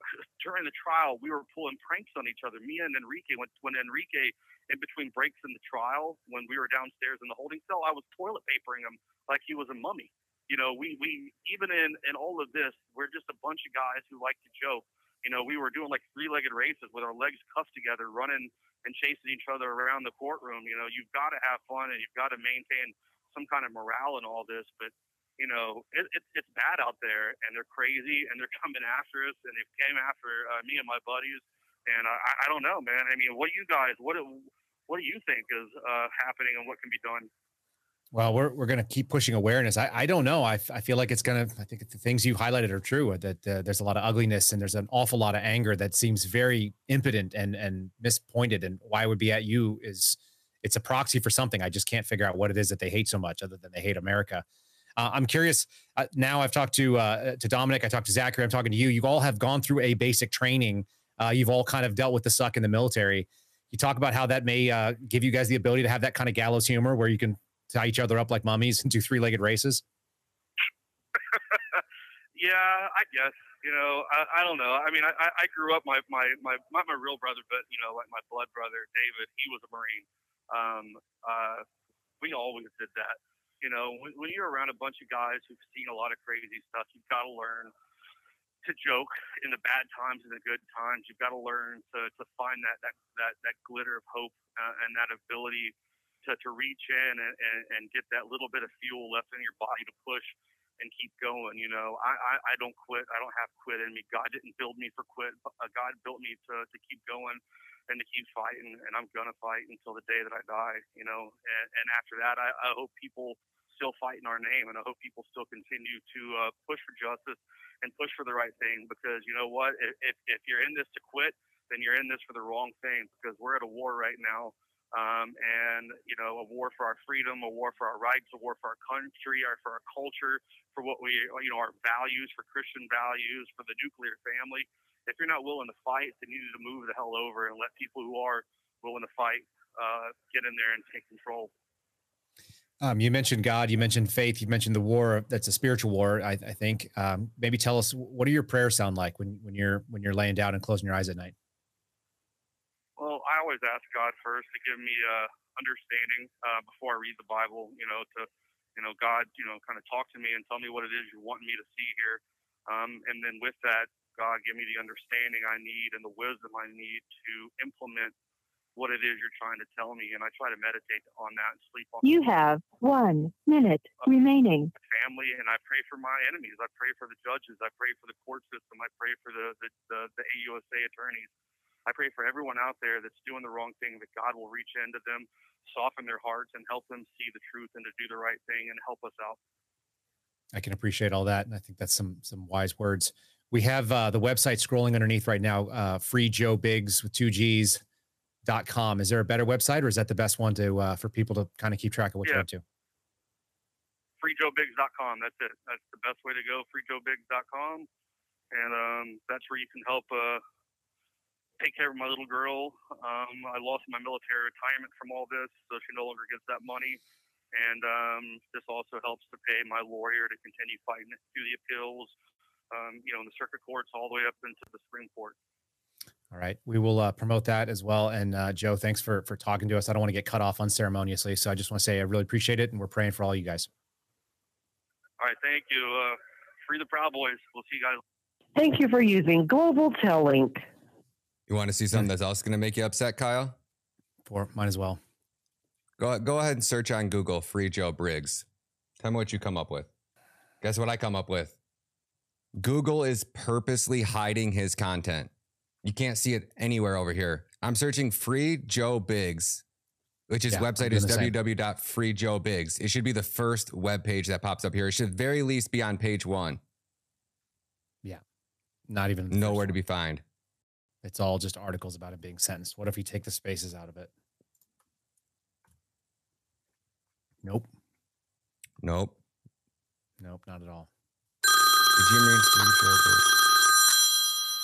during the trial we were pulling pranks on each other. Me and Enrique when when Enrique in between breaks in the trial when we were downstairs in the holding cell, I was toilet papering him like he was a mummy you know, we, we even in, in all of this, we're just a bunch of guys who like to joke. You know, we were doing like three legged races with our legs cuffed together, running and chasing each other around the courtroom. You know, you've got to have fun and you've got to maintain some kind of morale in all this. But, you know, it, it, it's bad out there and they're crazy and they're coming after us and they came after uh, me and my buddies. And I, I don't know, man. I mean, what do you guys, what, what do you think is uh, happening and what can be done? Well, we're, we're going to keep pushing awareness. I, I don't know. I, I feel like it's going to, I think the things you highlighted are true uh, that uh, there's a lot of ugliness and there's an awful lot of anger that seems very impotent and, and mispointed. And why it would be at you is it's a proxy for something. I just can't figure out what it is that they hate so much other than they hate America. Uh, I'm curious. Uh, now I've talked to uh, to Dominic. I talked to Zachary. I'm talking to you. You all have gone through a basic training. Uh, you've all kind of dealt with the suck in the military. You talk about how that may uh, give you guys the ability to have that kind of gallows humor, where you can tie each other up like mummies and do three legged races? yeah, I guess. You know, I, I don't know. I mean, I, I grew up. My, my my not my real brother, but you know, like my blood brother David. He was a Marine. Um, uh, we always did that. You know, when, when you're around a bunch of guys who've seen a lot of crazy stuff, you've got to learn to joke in the bad times and the good times. You've got to learn to, to find that, that, that, that glitter of hope uh, and that ability to, to reach in and, and, and get that little bit of fuel left in your body to push and keep going. You know, I, I, I don't quit. I don't have quit in me. God didn't build me for quit. Uh, God built me to, to keep going and to keep fighting. And I'm going to fight until the day that I die, you know, and, and after that, I, I hope people still fight in our name. And I hope people still continue to uh, push for justice and push for the right thing because you know what? If, If, if you're in this to quit, then you're in this for the wrong thing because we're at a war right now um, and you know a war for our freedom, a war for our rights, a war for our country, or for our culture, for what we you know our values, for Christian values, for the nuclear family. If you're not willing to fight, then you need to move the hell over and let people who are willing to fight uh, get in there and take control. Um, you mentioned God, you mentioned faith, you mentioned the war. That's a spiritual war, I, I think. Um, maybe tell us what do your prayers sound like when when you're when you're laying down and closing your eyes at night. I always ask God first to give me uh, understanding uh, before I read the Bible. You know, to you know, God, you know, kind of talk to me and tell me what it is you're wanting me to see here. Um, and then with that, God, give me the understanding I need and the wisdom I need to implement what it is you're trying to tell me. And I try to meditate on that and sleep on. You have one minute uh, remaining. Family, and I pray for my enemies. I pray for the judges. I pray for the court system. I pray for the the, the, the AUSA attorneys. I pray for everyone out there that's doing the wrong thing that God will reach into them, soften their hearts, and help them see the truth and to do the right thing and help us out. I can appreciate all that, and I think that's some some wise words. We have uh, the website scrolling underneath right now, uh, free Joe Biggs with two G's dot com. Is there a better website, or is that the best one to uh, for people to kind of keep track of what yeah. you're up to? FreeJoeBiggs.com. That's it. That's the best way to go. FreeJoeBiggs.com, and um, that's where you can help uh, take care of my little girl. Um, I lost my military retirement from all this, so she no longer gets that money. And um, this also helps to pay my lawyer to continue fighting through the appeals, um, you know, in the circuit courts all the way up into the Supreme Court. All right, we will uh, promote that as well. And uh, Joe, thanks for for talking to us. I don't want to get cut off unceremoniously, so I just want to say I really appreciate it, and we're praying for all you guys. All right, thank you. Uh, free the Proud Boys. We'll see you guys. Thank you for using Global Tel Link. You want to see something that's also going to make you upset, Kyle? For might as well. Go go ahead and search on Google "Free Joe Briggs." Tell me what you come up with. Guess what I come up with? Google is purposely hiding his content. You can't see it anywhere over here. I'm searching "Free Joe Biggs," which his yeah, website is www.freejoebiggs. It should be the first web page that pops up here. It should very least be on page one. Yeah, not even nowhere to be found. It's all just articles about him being sentenced. What if you take the spaces out of it? Nope. Nope. Nope, not at all. Did you mean Steve Trevor?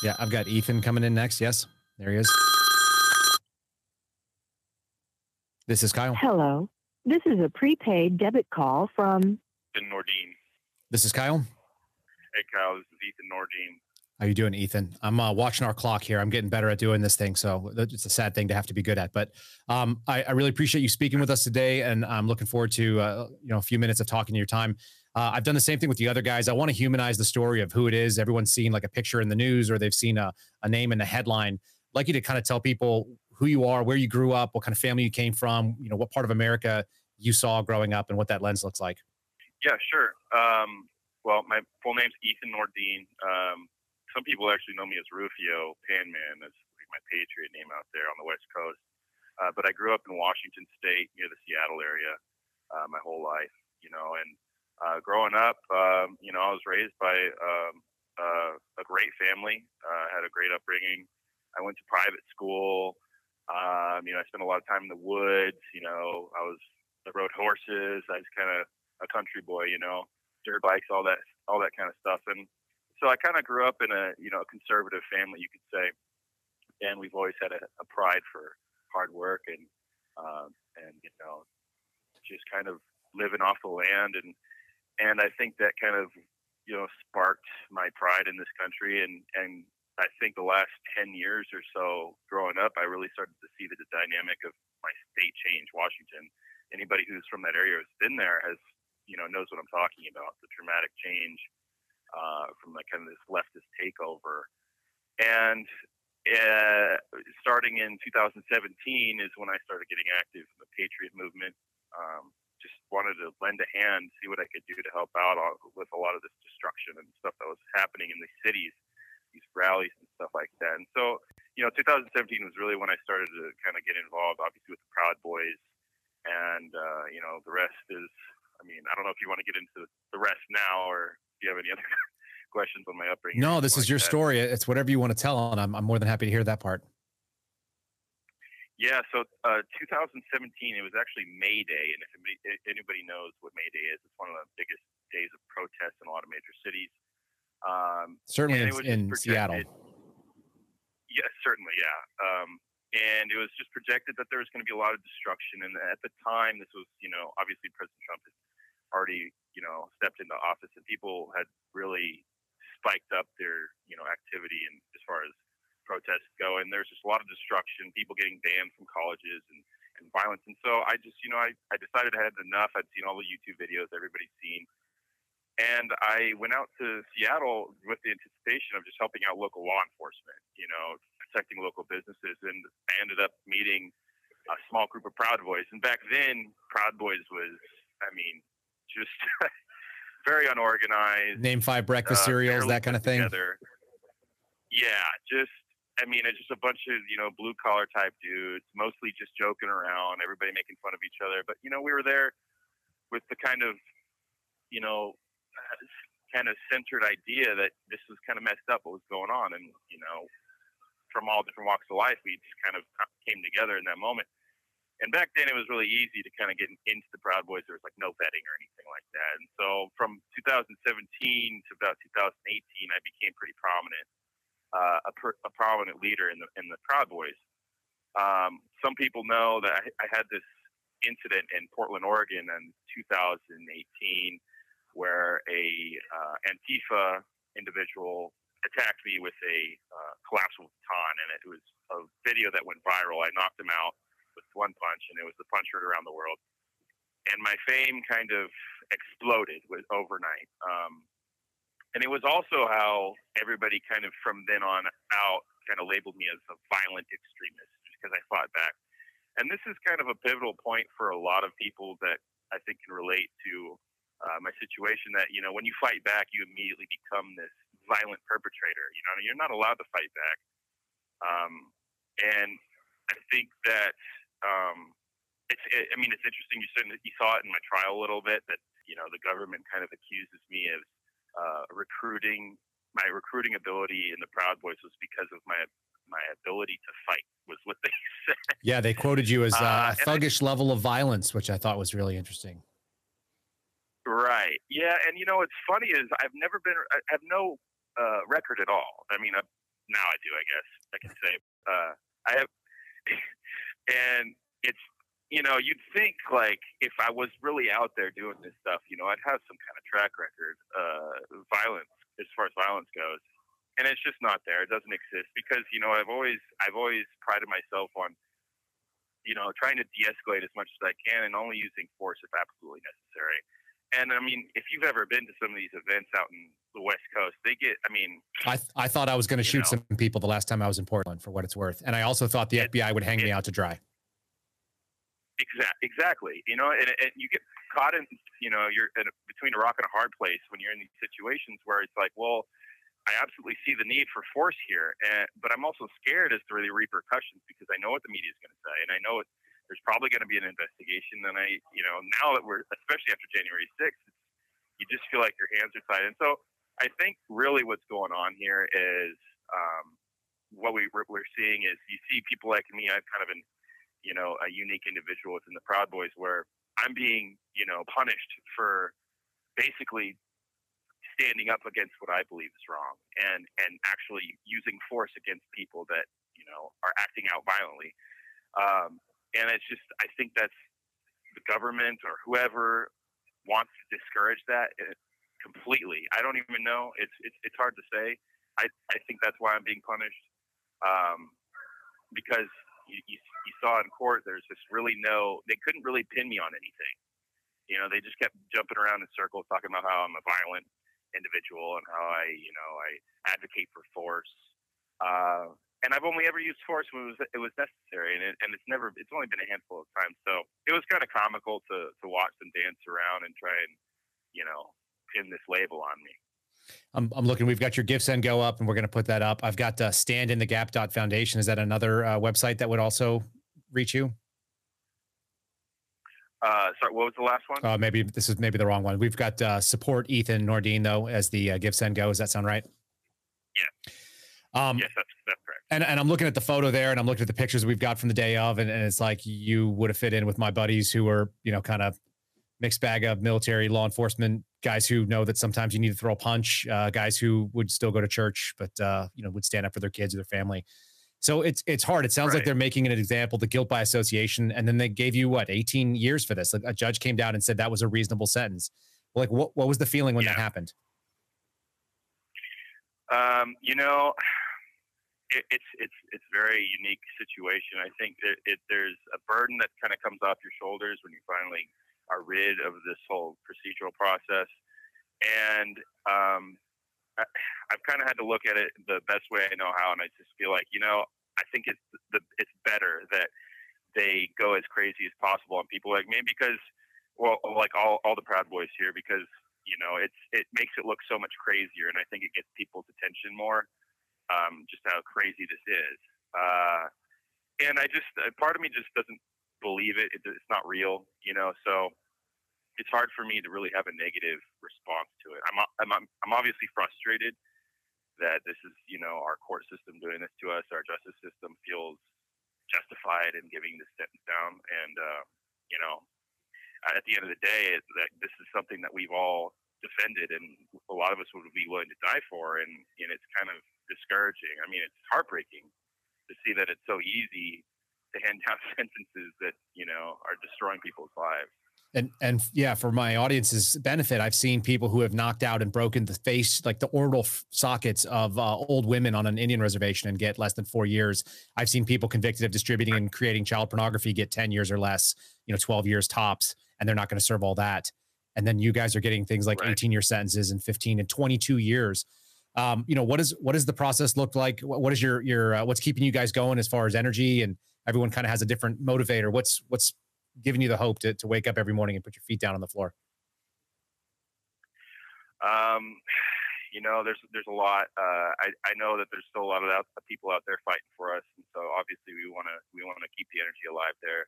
Yeah, I've got Ethan coming in next. Yes, there he is. This is Kyle. Hello. This is a prepaid debit call from Ethan Nordean. This is Kyle. Hey, Kyle, this is Ethan Nordean. How you doing, Ethan? I'm uh, watching our clock here. I'm getting better at doing this thing, so it's a sad thing to have to be good at. But um, I, I, really appreciate you speaking with us today, and I'm looking forward to uh, you know a few minutes of talking to your time. Uh, I've done the same thing with the other guys. I want to humanize the story of who it is. Everyone's seen like a picture in the news, or they've seen a, a name in the headline. I'd like you to kind of tell people who you are, where you grew up, what kind of family you came from, you know, what part of America you saw growing up, and what that lens looks like. Yeah, sure. Um, well, my full name's Ethan Nordean. Um, some people actually know me as Rufio Panman, as my Patriot name out there on the West Coast. Uh, but I grew up in Washington State near the Seattle area uh, my whole life, you know. And uh, growing up, um, you know, I was raised by um, uh, a great family. Uh, had a great upbringing. I went to private school. Um, you know, I spent a lot of time in the woods. You know, I was I rode horses. I was kind of a country boy. You know, dirt bikes, all that, all that kind of stuff. And so I kind of grew up in a you know a conservative family, you could say, and we've always had a, a pride for hard work and um, and you know just kind of living off the land and and I think that kind of you know sparked my pride in this country and and I think the last 10 years or so growing up, I really started to see the, the dynamic of my state change, Washington. Anybody who's from that area has been there has, you know, knows what I'm talking about. The dramatic change uh, from like kind of this leftist takeover. And uh, starting in 2017 is when I started getting active in the Patriot movement. Um, just wanted to lend a hand, see what I could do to help out with a lot of this destruction and stuff that was happening in the cities, these rallies and stuff like that. And so, you know, 2017 was really when I started to kind of get involved, obviously with the Proud Boys, and uh, you know, the rest is. I mean, I don't know if you want to get into the rest now, or if you have any other questions on my upbringing? No, this is like your that? story. It's whatever you want to tell, and I'm, I'm more than happy to hear that part. Yeah, so uh, 2017, it was actually May Day, and if anybody, if anybody knows what May Day is, it's one of the biggest days of protest in a lot of major cities. Um, Certainly in, in Seattle. Yes, certainly, yeah. Um, and it was just projected that there was going to be a lot of destruction. And at the time, this was, you know, obviously President Trump had already, you know, stepped into office, and people had really spiked up their, you know, activity and as far as protests go. And there's just a lot of destruction, people getting banned from colleges and, and violence. And so I just, you know, I, I decided I had enough. I'd seen all the YouTube videos everybody's seen. And I went out to Seattle with the anticipation of just helping out local law enforcement, you know, protecting local businesses. And I ended up meeting a small group of Proud Boys. And back then, Proud Boys was, I mean, just very unorganized. Name five breakfast uh, cereals, that kind of thing. Together. Yeah, just I mean, it's just a bunch of you know blue collar type dudes, mostly just joking around, everybody making fun of each other. But you know, we were there with the kind of you know kind of centered idea that this was kind of messed up what was going on, and you know, from all different walks of life, we just kind of came together in that moment. And back then, it was really easy to kind of get into the Proud Boys. There was like no vetting or anything like that. And so, from 2017 to about 2018, I became pretty prominent, uh, a, a prominent leader in the in the Proud Boys. Um, some people know that I, I had this incident in Portland, Oregon, in 2018, where a uh, Antifa individual attacked me with a uh, collapsible baton, and it was a video that went viral. I knocked him out with one punch, and it was the punch heard around the world. And my fame kind of exploded with overnight. Um, and it was also how everybody kind of from then on out kind of labeled me as a violent extremist because I fought back. And this is kind of a pivotal point for a lot of people that I think can relate to uh, my situation. That you know, when you fight back, you immediately become this violent perpetrator. You know, you're not allowed to fight back. Um, and I think that um, it's. It, I mean, it's interesting. You said you saw it in my trial a little bit that you know the government kind of accuses me of uh, recruiting. My recruiting ability in the Proud Boys was because of my my ability to fight. Was what they said. Yeah, they quoted you as uh, Uh, a and I- thuggish level of violence, which I thought was really interesting. Right. Yeah, and you know what's funny is I've never been. I have no uh, record at all. I mean, I, now I do. I guess I can say uh, I have, and it's you know you'd think like if I was really out there doing this stuff, you know, I'd have some kind of track record, uh, violence as far as violence goes, and it's just not there. It doesn't exist because you know I've always I've always prided myself on you know trying to de-escalate as much as I can and only using force if absolutely necessary. And I mean, if you've ever been to some of these events out in the West Coast, they get. I mean, I th- I thought I was going to shoot know. some people the last time I was in Portland, for what it's worth, and I also thought the It- FBI would hang me out to dry. Exactly. Exactly. You know, and, and you get caught in, you know, you're in a, between a rock and a hard place when you're in these situations where it's like, well, I absolutely see the need for force here, and but I'm also scared as to the repercussions because I know what the media is going to say, and I know it, there's probably going to be an investigation. And I, you know, now that we're, especially after January 6th, you just feel like your hands are tied. And so I think really what's going on here is um, what we, we're, seeing is you see people like me. I've kind of been you know, a unique individual within the Proud Boys where I'm being, you know, punished for basically standing up against what I believe is wrong and and actually using force against people that, you know, are acting out violently. Um, and it's just I think that's the government or whoever wants to discourage that uh, completely. I don't even know. It's it's it's hard to say. I I think that's why I'm being punished. Um, because you, you, you saw in court there's just really no they couldn't really pin me on anything you know they just kept jumping around in circles talking about how i'm a violent individual and how i you know i advocate for force uh, and i've only ever used force when it was it was necessary and, it, and it's never it's only been a handful of times so it was kind of comical to to watch them dance around and try and you know pin this label on me I'm, I'm looking. We've got your GiveSendGo up, and we're going to put that up. I've got uh, Stand in the Gap dot Foundation. Is that another uh, website that would also reach you? uh, sorry what was the last one Uh, maybe this is maybe the wrong one. We've got uh, support Ethan Nordean though as the uh, GiveSendGo. Does that sound right? Yeah. Um, yes that's that's correct and, and I'm looking at the photo there, and I'm looking at the pictures we've got from the day of, and, and it's like you would have fit in with my buddies who are, you know, kind of mixed bag of military, law enforcement guys who know that sometimes you need to throw a punch, uh, guys who would still go to church, but uh, you know would stand up for their kids or their family. So it's it's hard. It sounds like they're making an example, the guilt by association, and then they gave you what 18 years for this. Like a judge came down and said that was a reasonable sentence. Like what what was the feeling when that happened? Um, you know, it, it's it's it's very unique situation. I think that it, there's a burden that kind of comes off your shoulders when you finally are rid of this whole procedural process, and um, I, I've kind of had to look at it the best way I know how, and I just feel like you know I think it's the it's better that they go as crazy as possible on people like me because well like all all the Proud Boys here because you know it's it makes it look so much crazier, and I think it gets people's attention more um, just how crazy this is. Uh, and I just, uh, part of me just doesn't believe it. it. It's not real, you know. So it's hard for me to really have a negative response to it. I'm, I'm, I'm obviously frustrated that this is, you know, our court system doing this to us. Our justice system feels justified in giving this sentence down. And, uh, you know, at the end of the day, that this is something that we've all defended and a lot of us would be willing to die for. And, and it's kind of discouraging. I mean, it's heartbreaking to see that it's so easy to hand down sentences that, you know, are destroying people's lives. And and yeah, for my audience's benefit, I've seen people who have knocked out and broken the face, like the orbital f- sockets of uh, old women on an Indian reservation and get less than four years. I've seen people convicted of distributing and creating child pornography get 10 years or less, you know, 12 years tops, and they're not going to serve all that. And then you guys are getting things like Right. 18 year sentences and 15 and 22 years. Um, you know, what is what does the process look like? What, what is your your uh, what's keeping you guys going as far as energy and everyone kind of has a different motivator. What's what's giving you the hope to, to wake up every morning and put your feet down on the floor? Um, you know, there's there's a lot. Uh, I I know that there's still a lot of people out there fighting for us, and so obviously we want to we want to keep the energy alive there.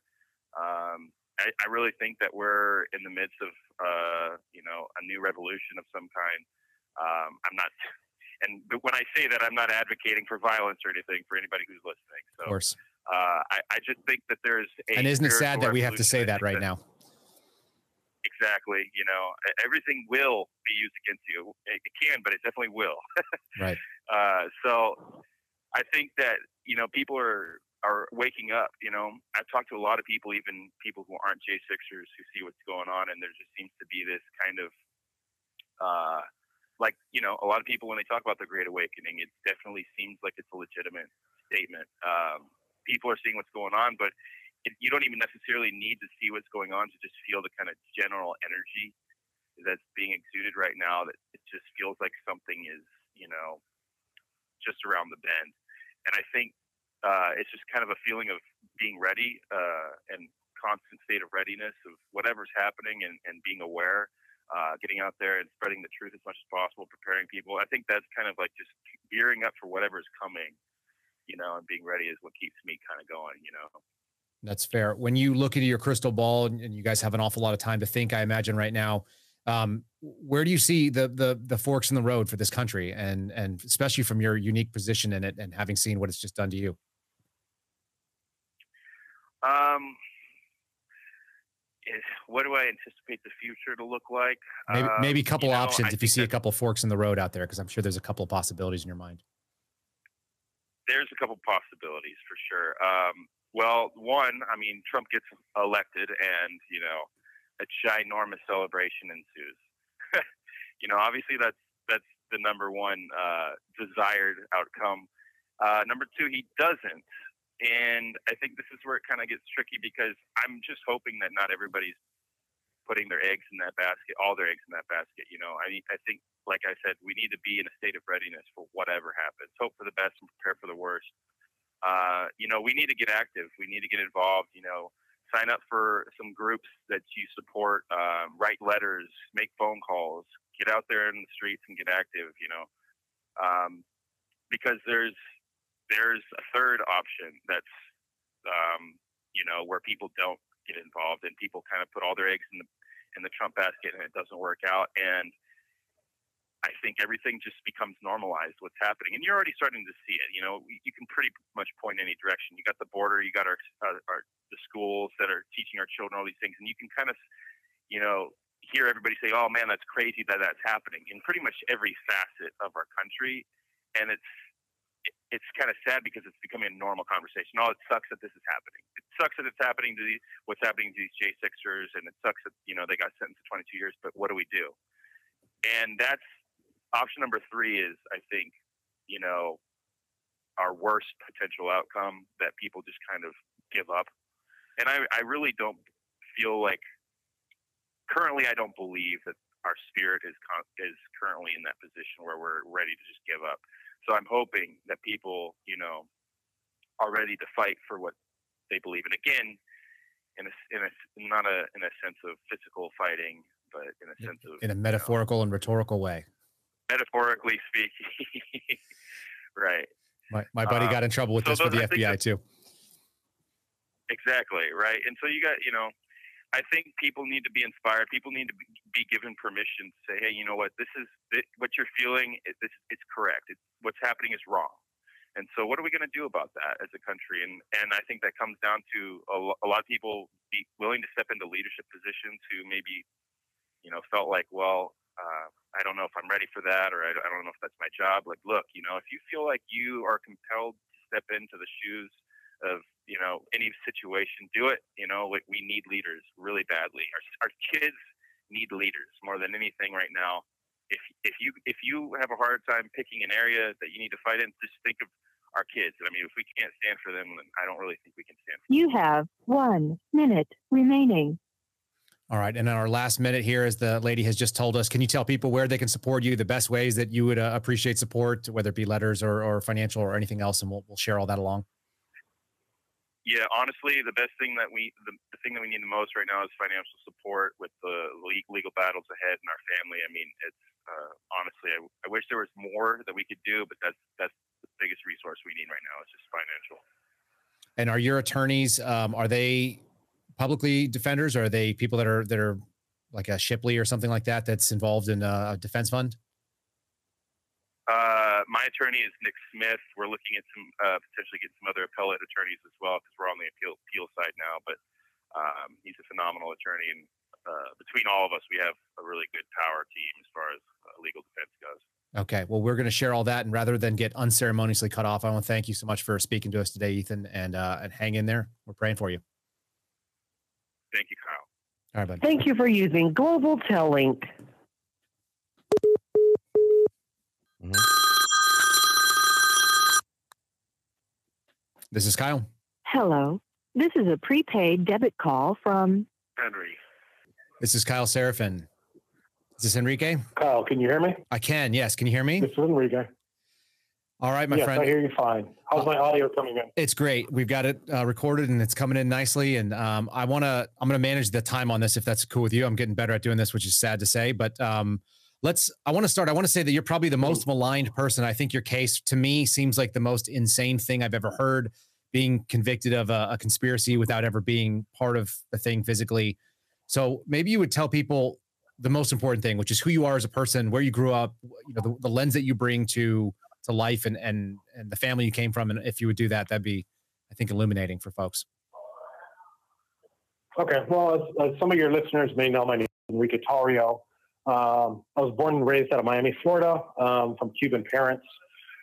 Um, I, I really think that we're in the midst of uh, you know a new revolution of some kind. Um, I'm not, and but when I say that, I'm not advocating for violence or anything for anybody who's listening. Of course. uh, I, I just think that there's a And isn't it sad that we have to say that right now? exactly. You know, everything will be used against you. It, it can, but it definitely will. Right. Uh, so I think that you know people are are waking up. You know, I've talked to a lot of people, even people who aren't J Sixers, who see what's going on, and there just seems to be this kind of uh, like you know, a lot of people when they talk about the Great Awakening, it definitely seems like it's a legitimate statement. Um, people are seeing what's going on, but it, you don't even necessarily need to see what's going on to just feel the kind of general energy that's being exuded right now. That it just feels like something is, you know, just around the bend. And I think uh, it's just kind of a feeling of being ready uh, and constant state of readiness of whatever's happening and, and being aware, uh, getting out there and spreading the truth as much as possible, preparing people. I think that's kind of like just gearing up for whatever's coming, you know, and being ready is what keeps me kind of going, you know. That's fair. When you look into your crystal ball and, you guys have an awful lot of time to think, I imagine right now, um, where do you see the the the forks in the road for this country, and and especially from your unique position in it, and having seen what it's just done to you? Um, what do I anticipate the future to look like? Maybe Um, maybe a couple you know, options I if you see a couple forks in the road out there, because I'm sure there's a couple of possibilities in your mind. There's a couple possibilities for sure. Um, well, one, I mean, Trump gets elected, and you know, a ginormous celebration ensues. you know, obviously that's that's the number one uh, desired outcome. Uh, number two, he doesn't, and I think this is where it kind of gets tricky because I'm just hoping that not everybody's putting their eggs in that basket, all their eggs in that basket. You know, I I think, like I said, we need to be in a state of readiness for whatever happens. Hope for the best and prepare for the worst. Uh, you know, we need to get active. We need to get involved. You know, sign up for some groups that you support. Um, write letters, make phone calls, get out there in the streets and get active. You know, um, because there's there's a third option that's um, you know where people don't get involved and people kind of put all their eggs in the in the Trump basket and it doesn't work out. And I think everything just becomes normalized what's happening. And you're already starting to see it. You know you can pretty much point any direction. You got the border you got our, our, our the schools that are teaching our children all these things. And you can kind of you know hear everybody say oh man that's crazy that that's happening. In pretty much every facet of our country. And it's it's kind of sad because it's becoming a normal conversation. Oh, it sucks that this is happening. It sucks that it's happening to these, what's happening to these J Sixers, and it sucks that you know they got sentenced to 22 years. But what do we do? And that's option number three. Is I think you know our worst potential outcome that people just kind of give up. And I, I really don't feel like currently I don't believe that our spirit is con- is currently in that position where we're ready to just give up. So I'm hoping that people, you know, are ready to fight for what they believe in. Again, in a, in a not a in a sense of physical fighting, but in a sense of In a metaphorical and rhetorical way. metaphorically speaking. right. My my buddy Um, got in trouble with so this for the FBI too. Exactly, right. And so you got, you know, I think people need to be inspired. People need to be, given permission to say, hey, you know what, this is thi- what you're feeling. This it's correct. What's happening is wrong. And so, what are we going to do about that as a country? And and I think that comes down to a, a lot of people be willing to step into leadership positions who maybe, you know, felt like, well, uh, I don't know if I'm ready for that, or I, I don't know if that's my job. Like, look, you know, if you feel like you are compelled to step into the shoes of you know any situation do it you know we, we need leaders really badly our, our kids need leaders more than anything right now if if you if you have a hard time picking an area that you need to fight in just think of our kids i mean if we can't stand for them then i don't really think we can stand for You have one minute remaining. All right, and in our last minute here, as the lady has just told us, can you tell people where they can support you, the best ways that you would uh, appreciate support, whether it be letters or, or financial or anything else, and we'll, we'll share all that along. Yeah honestly the best thing that we the, the thing that we need the most right now is financial support with the le- legal battles ahead in our family. I mean it's uh, honestly I, I wish there was more that we could do but that's that's the biggest resource we need right now is just financial. And are your attorneys um, are they publicly defenders, or are they people that are that are like a Shipley or something like that that's involved in a defense fund? Uh, my attorney is Nick Smith. We're looking at some uh, potentially getting some other appellate attorneys as well because we're on the appeal, appeal side now. But um, he's a phenomenal attorney, and uh, between all of us, we have a really good power team as far as uh, legal defense goes. Okay. Well, we're going to share all that, and rather than get unceremoniously cut off, I want to thank you so much for speaking to us today, Ethan, and uh, and hang in there. We're praying for you. Thank you, Kyle. All right, buddy. Thank you for using Global Tel This is Kyle. Hello. This is a prepaid debit call from Henry. This is Kyle Seraphin. This is this Enrique? Kyle, can you hear me? I can. Yes. Can you hear me? This is Enrique. All right, my yes, friend. I hear you fine. How's my audio coming in? It's great. We've got it uh, recorded and it's coming in nicely. And um, I want to, I'm going to manage the time on this if that's cool with you. I'm getting better at doing this, which is sad to say. But um, let's, I want to start. I want to say that you're probably the most maligned person. I think your case to me seems like the most insane thing I've ever heard being convicted of a, a conspiracy without ever being part of the thing physically. So maybe you would tell people the most important thing, which is who you are as a person, where you grew up, you know, the, the lens that you bring to to life and and and the family you came from and if you would do that that'd be i think illuminating for folks Okay. Well, as, as some of your listeners may know, my name is Enrique Tarrio. Um, I was born and raised out of Miami, Florida, um, from Cuban parents.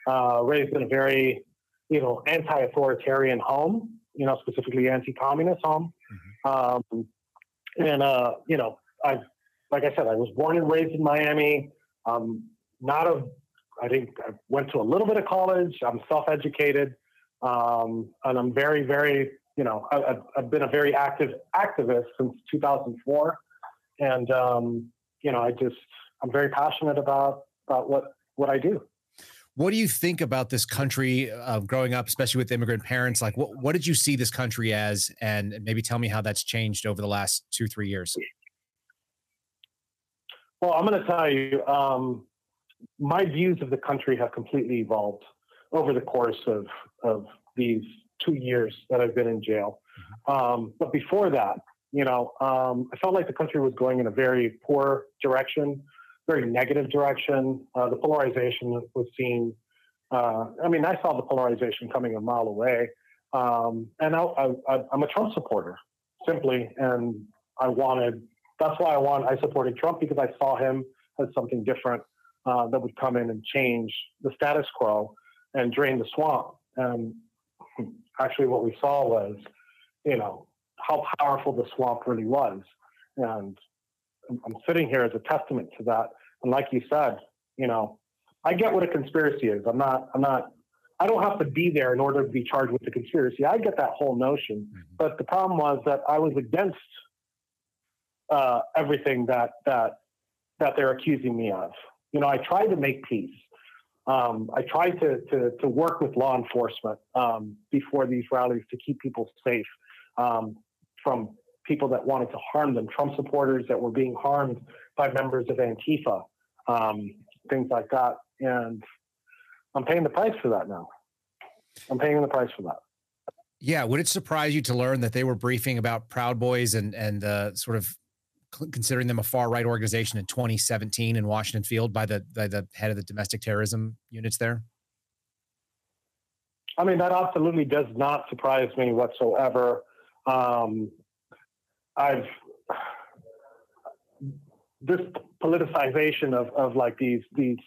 Uh, raised in a very, you know, anti-authoritarian home. You know, specifically anti-communist home. Um, and uh, you know, I, like I said, I was born and raised in Miami. Um, not a I think I went to a little bit of college. I'm self-educated, um, and I'm very, very, you know, I, I've, I've been a very active activist since 2004, and um, you know, I just I'm very passionate about about what what I do. what do you think about this country uh, growing up especially with immigrant parents like what, what did you see this country as and maybe tell me how that's changed over the last two three years Well, I'm going to tell you, um, my views of the country have completely evolved over the course of, of these two years that I've been in jail. Um, but before that, you know, um, I felt like the country was going in a very poor direction, very negative direction. Uh, the polarization was seen. Uh, I mean, I saw the polarization coming a mile away. Um, and I, I'm a Trump supporter, simply. And I wanted, that's why I want, I supported Trump because I saw him as something different uh, that would come in and change the status quo and drain the swamp. And actually, what we saw was, you know, how powerful the swamp really was. And I'm sitting here as a testament to that. And like you said, you know, I get what a conspiracy is. I'm not, I'm not, I don't have to be there in order to be charged with the conspiracy. I get that whole notion. But the problem was that I was against uh, everything that, that, that they're accusing me of. You know, I tried to make peace. Um, I tried to, to, to work with law enforcement um, before these rallies to keep people safe um, from people that wanted to harm them, Trump supporters that were being harmed by members of Antifa, um, things like that. And I'm paying the price for that now. I'm paying the price for that. yeah would it surprise you to learn that they were briefing about proud boys and and uh, sort of considering them a far right organization in 2017 in washington field by the by the head of the domestic terrorism units there I mean, that absolutely does not surprise me whatsoever. Um, I've this politicization of, of like these these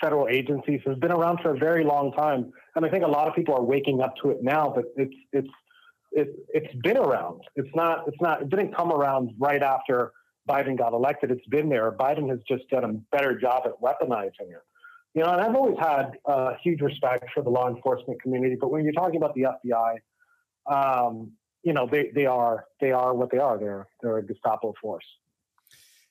federal agencies has been around for a very long time, and I think a lot of people are waking up to it now. But it's it's it, it's been around. It's not it's not it didn't come around right after Biden got elected. It's been there. Biden has just done a better job at weaponizing it. You know, and I've always had uh, huge respect for the law enforcement community, but when you're talking about the FBI, um, you know, they, they are they are what they are. They're they're a Gestapo force.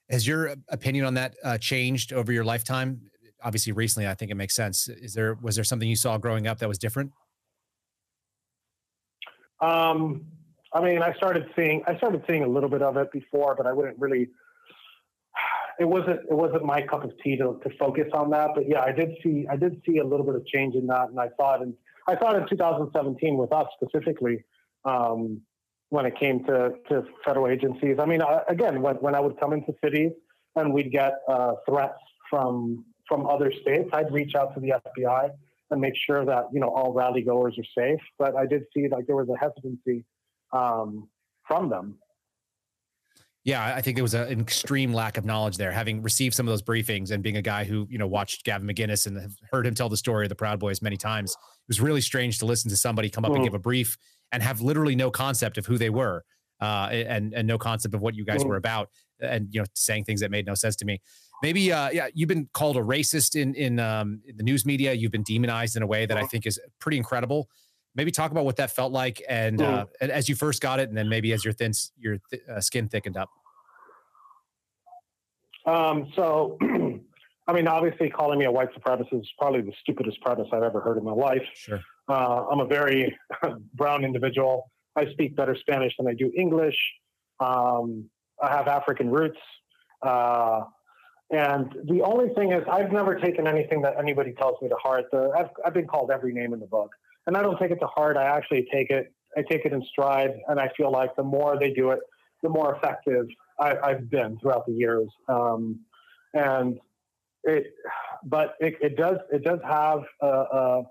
has your opinion on that uh, changed over your lifetime obviously recently i think it makes sense is there was there something you saw growing up that was different Um, I mean, I started seeing I started seeing a little bit of it before, but I wouldn't really. It wasn't it wasn't my cup of tea to, to focus on that, but yeah, I did see I did see a little bit of change in that, and I saw it in I saw it in 2017 with us specifically um, when it came to, to federal agencies. I mean, I, again, when, when I would come into cities and we'd get uh, threats from from other states, I'd reach out to the FBI and make sure that you know all rally goers are safe. But I did see like there was a hesitancy um, from them. Yeah, I think there was a, an extreme lack of knowledge there. Having received some of those briefings and being a guy who you know watched Gavin McInnes and have heard him tell the story of the Proud Boys many times, it was really strange to listen to somebody come up and give a brief and have literally no concept of who they were uh, and and no concept of what you guys were about, and you know saying things that made no sense to me. Maybe uh, yeah, you've been called a racist in in, um, in the news media. You've been demonized in a way that I think is pretty incredible. Maybe talk about what that felt like and, uh, as you first got it and then maybe as your thin your th- uh, skin thickened up. Um, so i mean obviously calling me a white supremacist is probably the stupidest premise i've ever heard in my life. Sure uh, i'm a very brown individual i speak better spanish than i do english um, i have african roots uh, and the only thing is, I've never taken anything that anybody tells me to heart. The, I've, I've been called every name in the book and I don't take it to heart. I actually take it, I take it in stride, and I feel like the more they do it, the more effective I, have been throughout the years. Um, and it, but it, it, does, it does have a, a,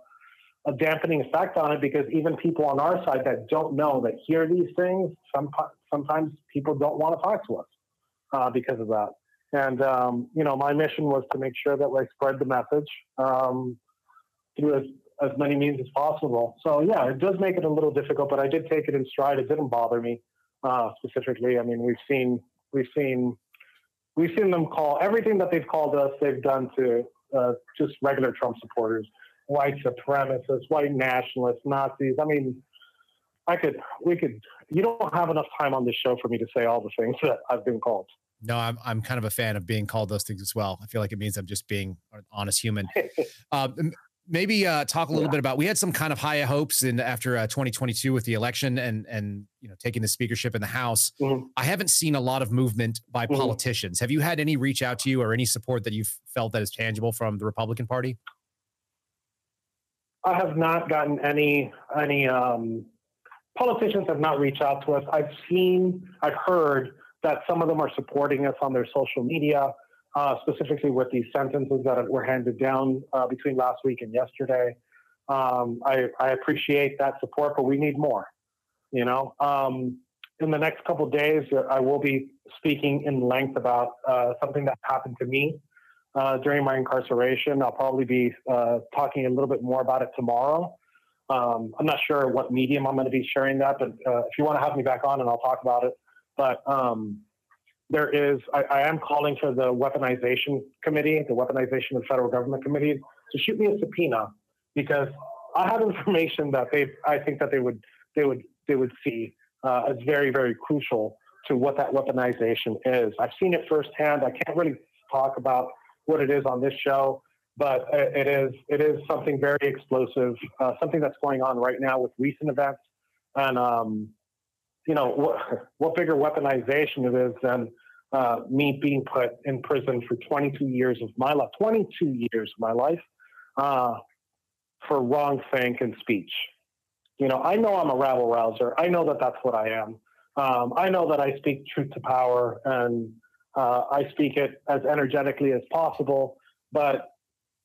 a, dampening effect on it because even people on our side that don't know that hear these things, some, sometimes people don't want to talk to us uh, because of that. And um, you know, my mission was to make sure that I spread the message um, through as as many means as possible. So yeah, it does make it a little difficult, but I did take it in stride. It didn't bother me uh, specifically. I mean, we've seen we've seen we've seen them call everything that they've called us. They've done to uh, just regular Trump supporters, white supremacists, white nationalists, Nazis. I mean, I could we could. You don't have enough time on this show for me to say all the things that I've been called. No, I'm I'm kind of a fan of being called those things as well. I feel like it means I'm just being an honest human. uh, maybe uh, talk a little yeah. bit about we had some kind of high hopes in after uh, 2022 with the election and and you know taking the speakership in the house mm-hmm. i haven't seen a lot of movement by mm-hmm. politicians have you had any reach out to you or any support that you've felt that is tangible from the republican party i have not gotten any any um, politicians have not reached out to us i've seen i've heard that some of them are supporting us on their social media uh, specifically with these sentences that were handed down uh, between last week and yesterday. Um, I, I, appreciate that support, but we need more. You know, um, in the next couple days, I will be speaking in length about uh, something that happened to me uh, during my incarceration. I'll probably be uh, talking a little bit more about it tomorrow. Um, I'm not sure what medium I'm going to be sharing that, but uh, if you want to have me back on, and I'll talk about it. But um, there is, I, I, am calling for the weaponization committee, the weaponization of federal government committee, to shoot me a subpoena because I have information that they, I think that they would, they would, they would see uh, as very, very crucial to what that weaponization is. I've seen it firsthand. I can't really talk about what it is on this show, but it is, it is something very explosive, uh, something that's going on right now with recent events, and um, you know, what, what bigger weaponization it is than uh, me being put in prison for 22 years of my life, 22 years of my life uh, for wrong think and speech. You know, I know I'm a rabble rouser. I know that that's what I am. Um, I know that I speak truth to power and uh, I speak it as energetically as possible, but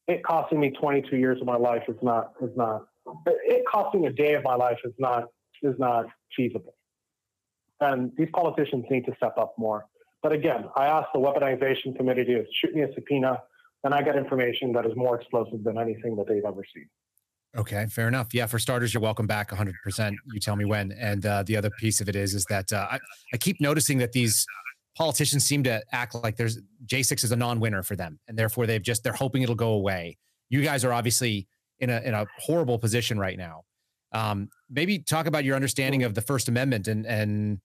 it costing me 22 years of my life is not is not it costing a day of my life is not is not feasible. And these politicians need to step up more. But again, I asked the weaponization committee to shoot me a subpoena, and I got information that is more explosive than anything that they've ever seen. Okay, fair enough. Yeah, for starters, you're welcome back 100%. You tell me when. And uh, the other piece of it is, is that uh, I, I keep noticing that these politicians seem to act like there's J6 is a non-winner for them, and therefore they've just they're hoping it'll go away. You guys are obviously in a in a horrible position right now. Um, maybe talk about your understanding of the First Amendment and and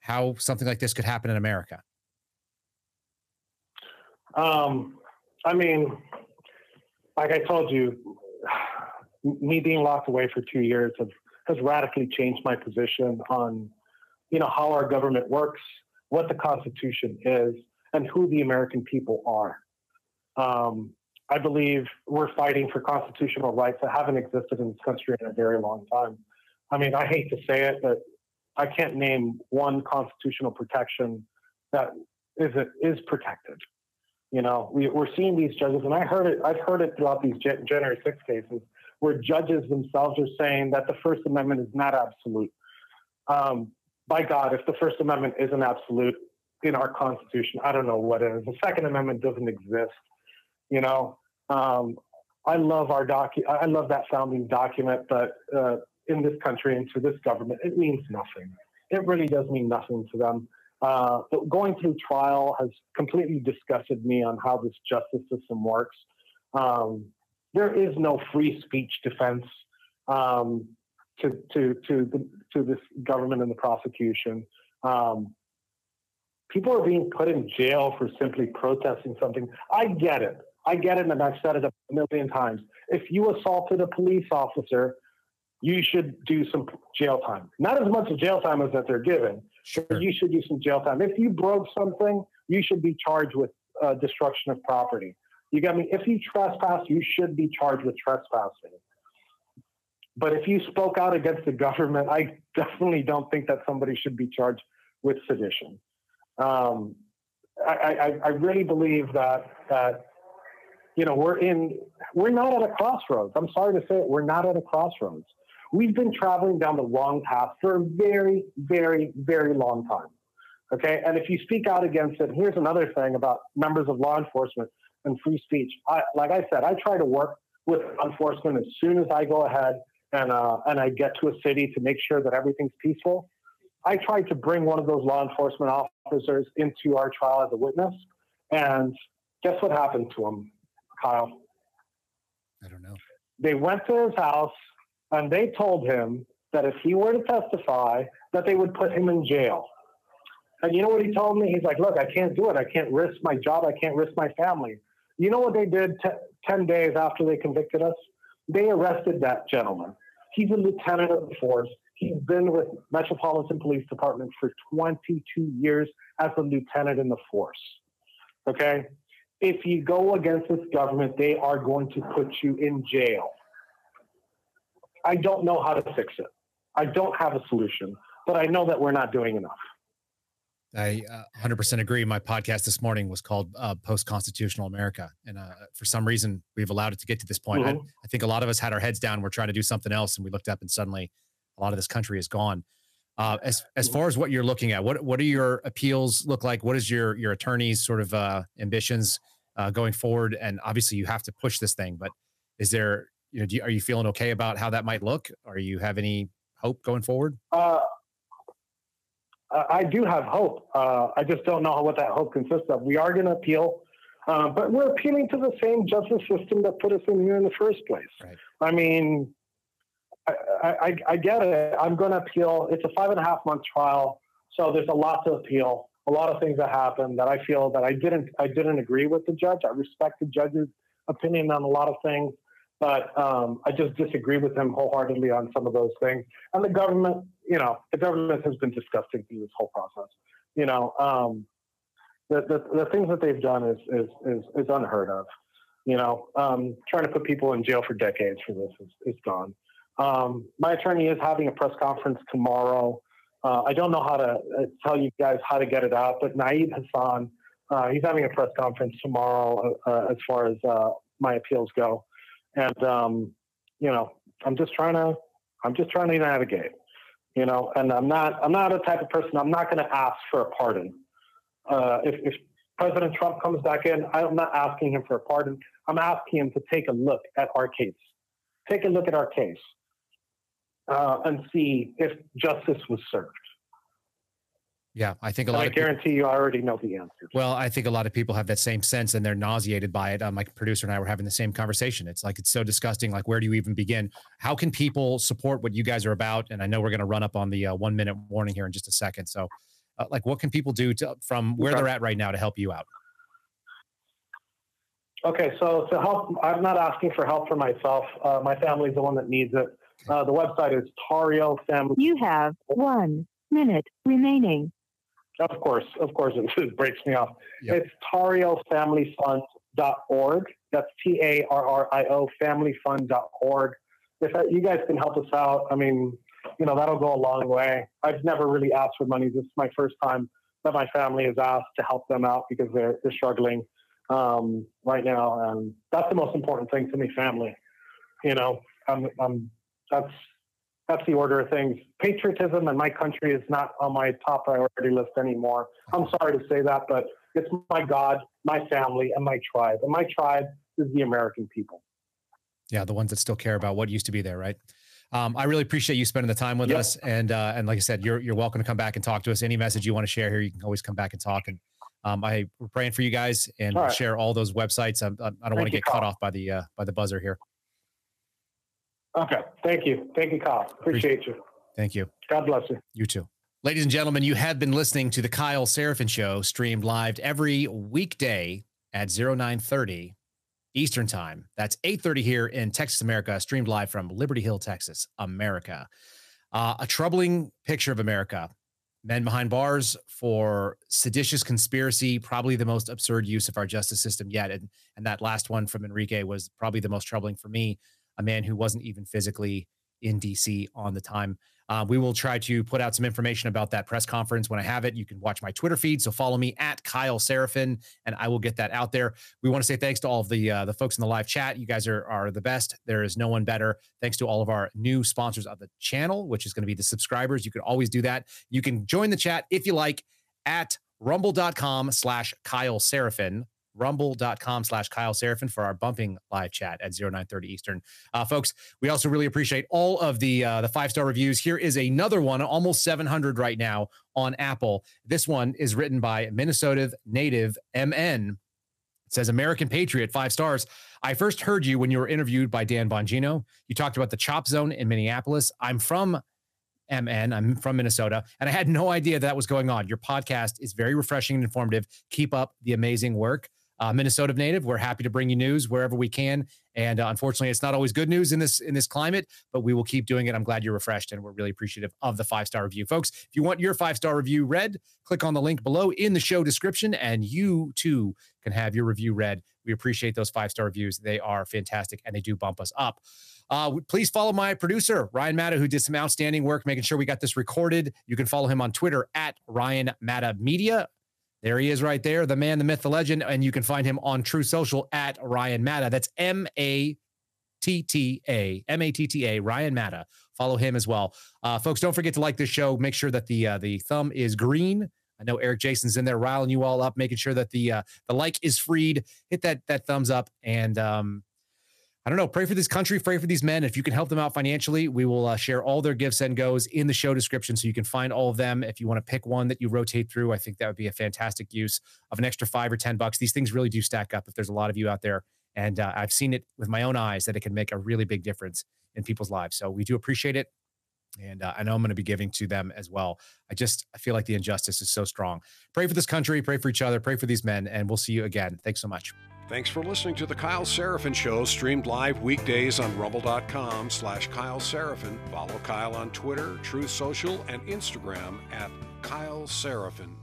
how something like this could happen in America. Um, I mean, like I told you, me being locked away for two years have, has radically changed my position on, you know, how our government works, what the Constitution is, and who the American people are. Um, I believe we're fighting for constitutional rights that haven't existed in this country in a very long time. I mean, I hate to say it, but I can't name one constitutional protection that is is protected. You know, we, are seeing these judges, and I heard it. I've heard it throughout these January 6 cases, where judges themselves are saying that the First Amendment is not absolute. Um, by God, if the First Amendment isn't absolute, in our Constitution. I don't know what is. The Second Amendment doesn't exist. You know, um, I love our docu. I love that founding document, but uh, in this country and to this government, it means nothing. It really does mean nothing to them. Uh, but going through trial has completely disgusted me on how this justice system works. Um, there is no free speech defense um, to to to the, to this government and the prosecution. Um, people are being put in jail for simply protesting something. I get it. I get it, and I've said it a million times. If you assaulted a police officer, you should do some jail time. Not as much jail time as that they're given. Sure. You should do some jail time. If you broke something, you should be charged with uh, destruction of property. You got me? If you trespass, you should be charged with trespassing. But if you spoke out against the government, I definitely don't think that somebody should be charged with sedition. Um, I, I, I, really believe that that you know we're in we're not at a crossroads. I'm sorry to say it, we're not at a crossroads. We've been traveling down the wrong path for a very, very, very long time. Okay, and if you speak out against it, here's another thing about members of law enforcement and free speech. I, like I said, I try to work with enforcement as soon as I go ahead and uh, and I get to a city to make sure that everything's peaceful. I tried to bring one of those law enforcement officers into our trial as a witness, and guess what happened to him, Kyle? I don't know. They went to his house and they told him that if he were to testify, that they would put him in jail. And you know what he told me? He's like, "Look, I can't do it. I can't risk my job. I can't risk my family." You know what they did t- ten days after they convicted us? They arrested that gentleman. He's a lieutenant of the force. He's been with Metropolitan Police Department for 22 years as a lieutenant in the force. Okay? If you go against this government, they are going to put you in jail. I don't know how to fix it. I don't have a solution, but I know that we're not doing enough. I uh, 100% agree. My podcast this morning was called uh, Post Constitutional America. And uh, for some reason, we've allowed it to get to this point. Mm-hmm. I, I, think a lot of us had our heads down. We're trying to do something else. And we looked up and suddenly a lot of this country is gone. Uh, as as far as what you're looking at, what what do your appeals look like? What is your your attorney's sort of uh, ambitions uh, going forward? And obviously, you have to push this thing. But is there you know, you, are you feeling okay about how that might look? Are you have any hope going forward? I do have hope. Uh, I just don't know what that hope consists of. We are going to appeal, uh, but we're appealing to the same justice system that put us in here in the first place. Right. I mean, I, I, I get it. I'm going to appeal. It's a five and a half month trial, so there's a lot to appeal. A lot of things that happened that I feel that I didn't I didn't agree with the judge. I respect the judge's opinion on a lot of things but um, I just disagree with him wholeheartedly on some of those things. And the government, you know, the government has been disgusting through this whole process. You know, um, the, the, the things that they've done is is is, is unheard of. You know, um, trying to put people in jail for decades for this is, is gone. Um, my attorney is having a press conference tomorrow. Uh, I don't know how to uh, tell you guys how to get it out, but Nayib Hassan, uh, he's having a press conference tomorrow uh, uh, as far as uh, my appeals go and um, you know, I'm just trying to, I'm just trying to navigate, you know, and I'm not, I'm not a type of person. I'm not going to ask for a pardon. Uh, if, if President Trump comes back in, I'm not asking him for a pardon. I'm asking him to take a look at our case, take a look at our case, uh, and see if justice was served. Yeah, I think a lot. I of guarantee people, you already know the answer. Well, I think a lot of people have that same sense, and they're nauseated by it. Uh, my producer and I were having the same conversation. It's like it's so disgusting. Like, where do you even begin? How can people support what you guys are about? And I know we're going to run up on the uh, one minute warning here in just a second. So, uh, like, what can people do to, from where okay. they're at right now to help you out? Okay, so to help, I'm not asking for help for myself. Uh, my family's the one that needs it. Uh, the website is Tarrio Family. You have one minute remaining. Of course, of course, it breaks me off. Yep. It's TarrioFamilyFund.org. That's T A R R I O FamilyFund.org. If you guys can help us out, I mean, you know, that'll go a long way. I've never really asked for money. This is my first time that my family has asked to help them out because they're they're struggling um, right now, and that's the most important thing to me. Family, you know, I'm, I'm that's that's the order of things. Patriotism and my country is not on my top priority list anymore. I'm sorry to say that, but it's my God, my family, and my tribe. And my tribe is the American people. Yeah, the ones that still care about what used to be there, right? Um, I really appreciate you spending the time with yep. us, and uh, and like I said, you're you're welcome to come back and talk to us. Any message you want to share here, you can always come back and talk. And um, I we're praying for you guys and right. share all those websites. I, I don't want to get cut off by the uh, by the buzzer here. Okay. Thank you. Thank you, Kyle. Appreciate, Appreciate you. Thank you. God bless you. You too. Ladies and gentlemen, you have been listening to the Kyle Seraphin Show, streamed live every weekday at 0930 Eastern Time. That's 830 here in Texas, America, streamed live from Liberty Hill, Texas, America. Uh, a troubling picture of America. Men behind bars for seditious conspiracy, probably the most absurd use of our justice system yet. And, and that last one from Enrique was probably the most troubling for me a man who wasn't even physically in DC on the time. Uh, we will try to put out some information about that press conference when I have it. You can watch my Twitter feed, so follow me at Kyle Seraphin, and I will get that out there. We want to say thanks to all of the uh, the folks in the live chat. You guys are are the best. There is no one better. Thanks to all of our new sponsors of the channel, which is going to be the subscribers. You can always do that. You can join the chat if you like at rumble.com slash Kyle Seraphin rumble.com slash Kyle Seraphin for our bumping live chat at 0930 Eastern. Uh, folks, we also really appreciate all of the uh, the five star reviews. Here is another one, almost 700 right now on Apple. This one is written by Minnesota native MN. It says American Patriot, five stars. I first heard you when you were interviewed by Dan Bongino. You talked about the chop zone in Minneapolis. I'm from MN. I'm from Minnesota, and I had no idea that was going on. Your podcast is very refreshing and informative. Keep up the amazing work uh, Minnesota native. We're happy to bring you news wherever we can. And uh, unfortunately, it's not always good news in this in this climate, but we will keep doing it. I'm glad you're refreshed, and we're really appreciative of the five star review, folks. If you want your five star review read, click on the link below in the show description, and you too can have your review read. We appreciate those five star reviews; they are fantastic, and they do bump us up. Uh, please follow my producer, Ryan Matta, who did some outstanding work making sure we got this recorded. You can follow him on Twitter at Ryan Matta Media. There he is right there, the man, the myth, the legend. And you can find him on True Social at Ryan Matta. That's M A T T A, M A T T A, Ryan Matta. Follow him as well. Uh, folks, don't forget to like this show. Make sure that the uh, the thumb is green. I know Eric Jason's in there riling you all up, making sure that the uh, the like is freed. Hit that that thumbs up and um, I don't know, pray for this country, pray for these men. If you can help them out financially, we will uh, share all their GiveSendGos in the show description so you can find all of them. If you want to pick one that you rotate through, I think that would be a fantastic use of an extra five or 10 bucks. These things really do stack up if there's a lot of you out there. And uh, I've seen it with my own eyes that it can make a really big difference in people's lives. So we do appreciate it. And uh, I know I'm going to be giving to them as well. I just I feel like the injustice is so strong. Pray for this country, pray for each other, pray for these men, and we'll see you again. Thanks so much. Thanks for listening to the Kyle Seraphin Show, streamed live weekdays on rumble.com slash Kyle Seraphin. Follow Kyle on Twitter, Truth Social, and Instagram at Kyle Seraphin.